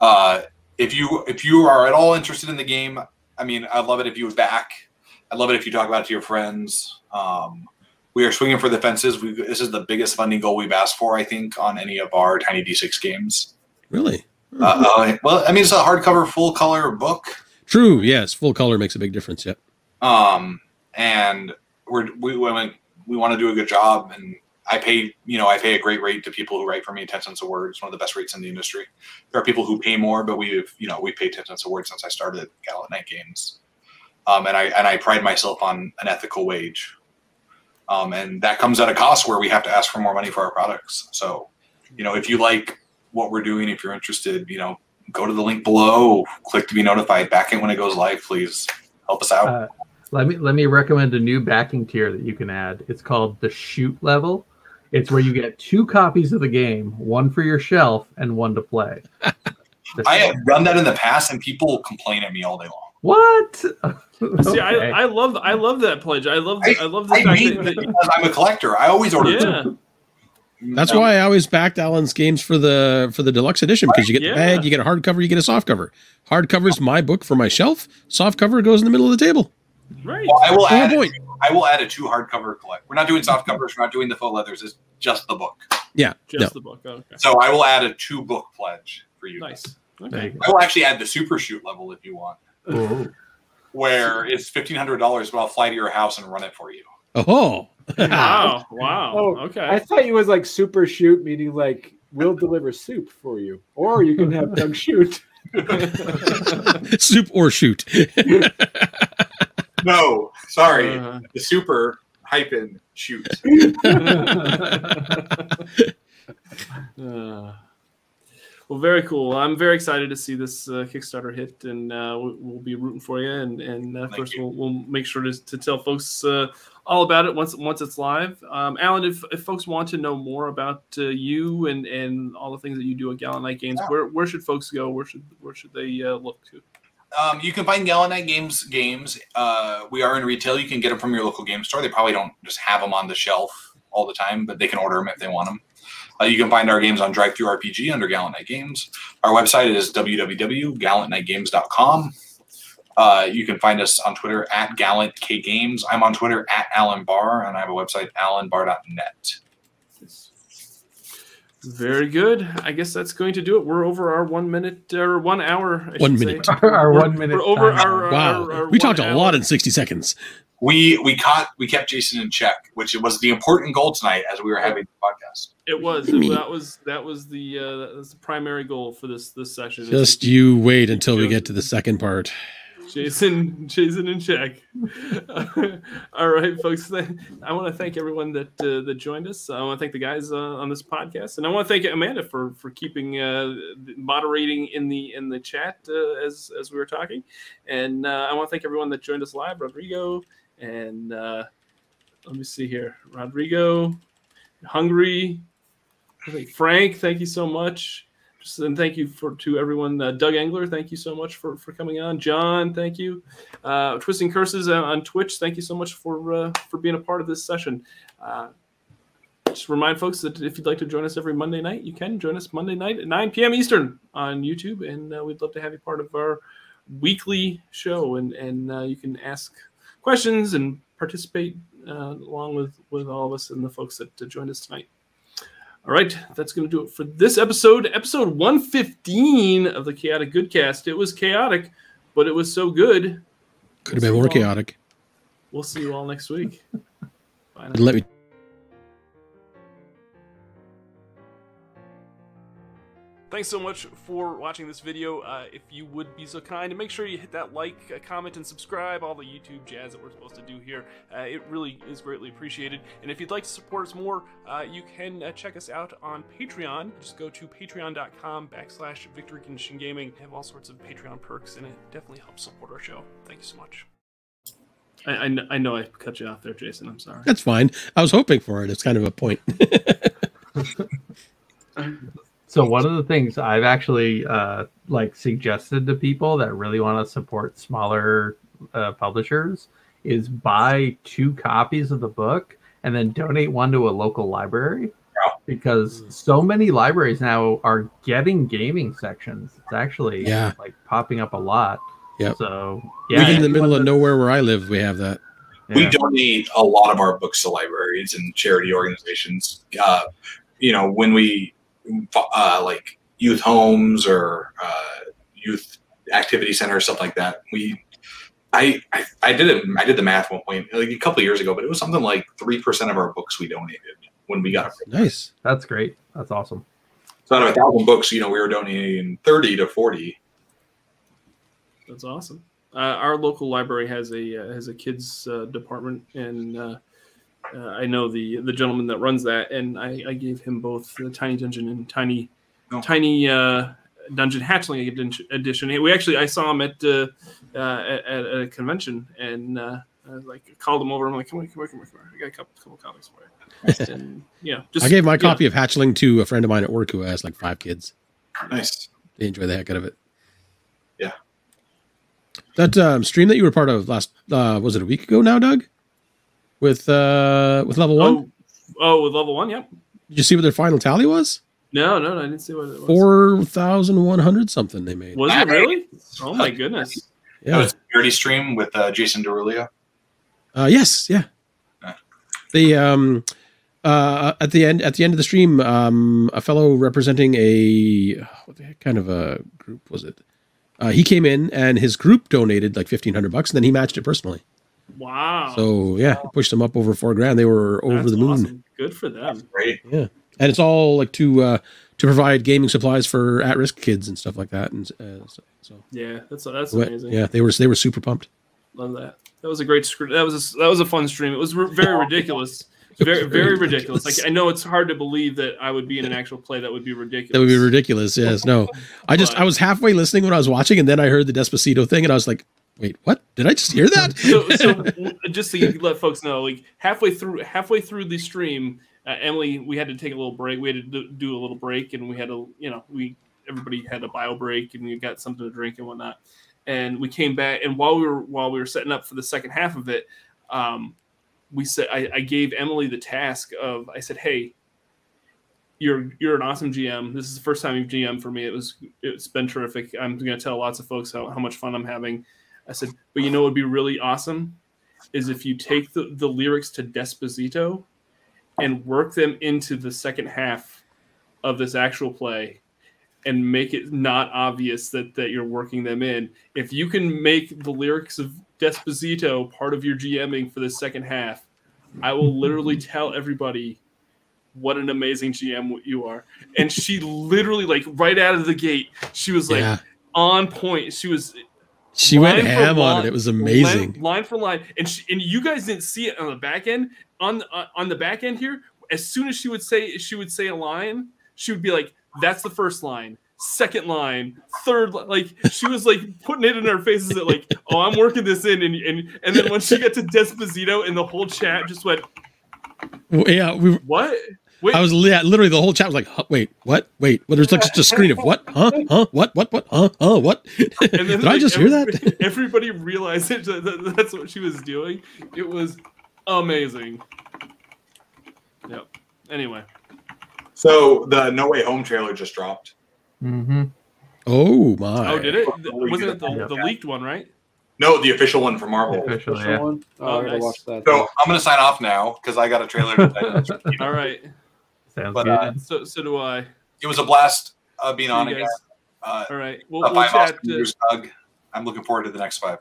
E: uh, if you if you are at all interested in the game, I mean, I'd love it if you would back. I'd love it if you talk about it to your friends. Um, we are swinging for the fences. We, this is the biggest funding goal we've asked for, I think, on any of our Tiny D6 games.
D: really?
E: Uh, uh, well, I mean, it's a hardcover, full color book,
D: True. Yes, full color makes a big difference. Yep.
E: um, and we're we we, we want to do a good job. And I pay, you know, I pay a great rate to people who write for me, ten cents a word. It's one of the best rates in the industry. There are people who pay more, but we've, you know, we paid ten cents a word since I started Gallant Knight Games, um, and I and I pride myself on an ethical wage. Um, and that comes at a cost where we have to ask for more money for our products. So, you know, if you like what we're doing, if you're interested, you know, go to the link below, click to be notified, back in when it goes live, please help us out.
B: Uh, let me let me recommend a new backing tier that you can add. It's called the shoot level. It's where you get two copies of the game, one for your shelf and one to play.
E: I have run that in the past, and people complain at me all day long.
B: what?
A: See, I, I love I love that pledge. I love the, I, love the
E: I
A: fact
E: made
A: that, that
E: because I'm a collector. I always order.
A: yeah.
E: two.
D: That's
E: Um,
D: why I always backed Alan's games for the for the deluxe edition because you get
A: Yeah.
D: the bag, you get a hardcover, you get a softcover. Hardcover is my book for my shelf. Softcover goes in the middle of the table.
A: Right.
E: Well, I will add.
D: point.
E: I will add a two hardcover collect. We're not doing soft mm-hmm. covers. We're not doing the faux leathers. It's just the book.
D: Yeah.
A: Just
D: no.
A: the book. Oh, okay.
E: So I will add a two book pledge for you.
A: Nice.
B: There
A: Okay.
B: you
E: I will actually add the super shoot level if you want,
B: go.
E: where it's fifteen hundred dollars, but I'll fly to your house and run it for you.
D: Oh.
A: Wow. Wow.
C: Oh,
A: okay.
C: I thought it was like super shoot, meaning like we'll deliver soup for you, or you can have Doug shoot.
D: Soup or shoot.
E: No, sorry,
A: Uh,
E: the super hyphen shoot.
A: Uh, well, very cool. I'm very excited to see this uh, Kickstarter hit, and uh, we'll, we'll be rooting for you. And, and uh,
E: Thank
A: first,
E: you.
A: we'll, we'll make sure to, to tell folks uh, all about it once once it's live. Um, Alan, if, if folks want to know more about uh, you and, and all the things that you do at Gallant Knight Games,
E: Yeah.
A: where where should folks go? Where should where should they uh, look to?
E: Um, you can find Gallant Knight Games games. Uh, we are in retail. You can get them from your local game store. They probably don't just have them on the shelf all the time, but they can order them if they want them. Uh, you can find our games on DriveThruRPG under Gallant Knight Games. Our website is www.gallantknightgames.com. Uh, you can find us on Twitter at Gallant K Games. I'm on Twitter at Alan Bahr, and I have a website, alanbahr.net.
A: Very good. I guess that's going to do it. We're over our one minute or one hour. I
D: One
A: should say.
D: minute.
B: Our
A: We're-
B: one minute
A: We're over our,
D: Wow.
A: our- our
D: we talked a
A: hour.
D: lot in 60 seconds.
E: We we caught we kept Jason in check, which was the important goal tonight as we were having the podcast.
A: It was.
D: Me.
A: That was that was the uh, that was the primary goal for this this session.
D: Just you wait until we get to the second part.
A: Jason Jason in check. All right, folks. I want to thank everyone that uh, that joined us. I want to thank the guys uh, on this podcast, and I want to thank Amanda for for keeping uh, moderating in the in the chat uh, as as we were talking. And uh, I want to thank everyone that joined us live, Rodrigo, and uh, let me see here, Rodrigo, Hungry, Frank. Thank you so much. And thank you for to everyone. Uh, Doug Engler, thank you so much for for coming on. John, thank you. Uh, Twisting Curses on, on Twitch, thank you so much for uh, for being a part of this session. Uh, just remind folks that if you'd like to join us every Monday night, you can join us Monday night at 9 p.m. Eastern on YouTube, and uh, we'd love to have you part of our weekly show. And and uh, you can ask questions and participate uh, along with with all of us and the folks that uh, joined us tonight. All right, that's going to do it for this episode, episode 115 of the Chaotic Goodcast. It was chaotic, but it was so good.
D: Could have been more chaotic.
A: We'll see you all next week. Bye now.
D: Let me
A: Thanks so much for watching this video. Uh, if you would be so kind, and make sure you hit that like, uh, comment, and subscribe, all the YouTube jazz that we're supposed to do here. Uh, it really is greatly appreciated. And if you'd like to support us more, uh, you can uh, check us out on Patreon. Just go to patreon.com backslash Victory Condition Gaming. We have all sorts of Patreon perks, and it definitely helps support our show. Thank you so much. I, I, I know I cut you off there, Jason. I'm sorry.
D: That's fine. I was hoping for it. It's kind of a point.
B: So one of the things I've actually uh, like suggested to people that really want to support smaller uh, publishers is buy two copies of the book and then donate one to a local library because so many libraries now are getting gaming sections. It's actually
D: Yeah.
B: like popping up a lot.
D: Yeah.
B: So
D: Even in the middle of
B: that's-
D: nowhere where I live, we have that.
E: We donate a lot of our books to libraries and charity organizations. Uh, you know, when we uh, like youth homes or uh, youth activity centers, stuff like that. We, I, I, I did it. I did the math one point like a couple of years ago, but it was something like three percent of our books we donated when we got it.
D: Nice.
B: That's great. That's awesome.
E: So out of a thousand books, you know, we were donating thirty to forty.
A: That's awesome. Uh, our local library has a uh, has a kids uh, department, and uh, I know the the gentleman that runs that, and I, I gave him both the Tiny Dungeon and Tiny
E: Oh.
A: Tiny uh, Dungeon Hatchling Edi- edition. We actually I saw him at uh, uh, at, at a convention, and uh, I like called him over. I'm like, come on, come on, come on, come on. I got a couple, couple copies for you. and yeah, just
D: I gave my
A: yeah.
D: copy of Hatchling to a friend of mine at work who has like five kids.
E: Nice.
D: They enjoy the heck out of it.
E: Yeah.
D: That um, stream that you were part of last uh, was it a week ago now, Doug? With uh, with level one,
A: Oh, oh, with level one, yep.
D: did you see what their final tally was?
A: No, no, no, I didn't see what it was.
D: Four thousand one hundred something they made.
A: Was it really? Oh my goodness.
E: That
D: Yeah.
E: was a charity stream with uh, Jason Derulia.
D: Uh, yes, yeah.
E: Ah.
D: The um, uh, at the end at the end of the stream, um, a fellow representing a what the heck kind of a group was it? Uh, he came in and his group donated like fifteen hundred bucks, and then he matched it personally.
A: Wow.
D: So yeah, he pushed them up over four grand. They were over
A: That's
D: the moon,
A: awesome. Good for them.
E: Great. Yeah.
D: And it's all like to uh, to provide gaming supplies for at risk kids and stuff like that. And uh, so, so
A: Yeah, that's that's
D: what-
A: amazing.
D: yeah, they were they were super pumped.
A: Love that. That was a great screen. That was a, that was a fun stream. It was re- very ridiculous. Very very ridiculous. Like I know it's hard to believe that I would be in an actual play that would be ridiculous.
D: That would be ridiculous. Yes, no. I just I was halfway listening when I was watching, and then I heard the Despacito thing, and I was like, "Wait, what? Did I just hear that?"
A: so, so just to let folks know, like halfway through halfway through the stream, uh, Emily, we had to take a little break. We had to do, a little break, and we had to, you know, we everybody had a bio break, and we got something to drink and whatnot. And we came back, and while we were while we were setting up for the second half of it, um, we said I, I gave Emily the task of I said, hey. You're you're an awesome GM. This is the first time you've GM for me. It was it's been terrific. I'm going to tell lots of folks how, how much fun I'm having. I said, but you know what would be really awesome is if you take the, the lyrics to Despacito and work them into the second half of this actual play and make it not obvious that, that you're working them in. If you can make the lyrics of Despacito part of your GMing for the second half, I will literally tell everybody what an amazing GM you are. And she literally, like, right out of the gate, she was like
D: yeah,
A: on point. She was
D: she went
A: line for
D: ham on it. It was amazing.
A: line, line for line and she, and you guys didn't see it on the back end on uh, on the back end here as soon as she would say she would say a line she would be like that's the first line second line third li- like she was like putting it in our faces that like oh i'm working this in and and, and then when she got to despacito and the whole chat just went
D: yeah, we. Were,
A: what wait
D: I was yeah, literally the whole chat was like, huh, "Wait, what? Wait, well, there's like just a screen of what? Huh? Huh? What? What? What? Huh? Huh? What?
A: and then
D: Did I just hear that?
A: everybody realized it, that, that- that's what she was doing it was amazing yep anyway
E: So the No Way Home trailer just dropped.
B: Mm-hmm.
D: oh my!
A: Oh, did it?
E: Really
A: Wasn't it the, the leaked one, right?
E: No, the official one for Marvel.
B: Official,
C: Official
B: yeah.
C: one? Oh,
A: Oh,
C: I gotta
A: nice.
C: watch that.
E: So I'm gonna sign off now because I got a trailer. to-
A: All right.
B: Sounds
E: But,
B: good.
E: uh,
A: So so do I.
E: It was a blast uh, being
A: See
E: on again. Uh,
A: All right. We'll, we'll chat.
E: awesome
A: uh,
E: years, Doug. I'm looking forward to the next five.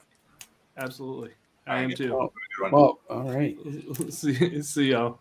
A: absolutely.
E: All
A: I am too.
C: Well,
E: Good one.
C: well, all right.
A: see, see y'all.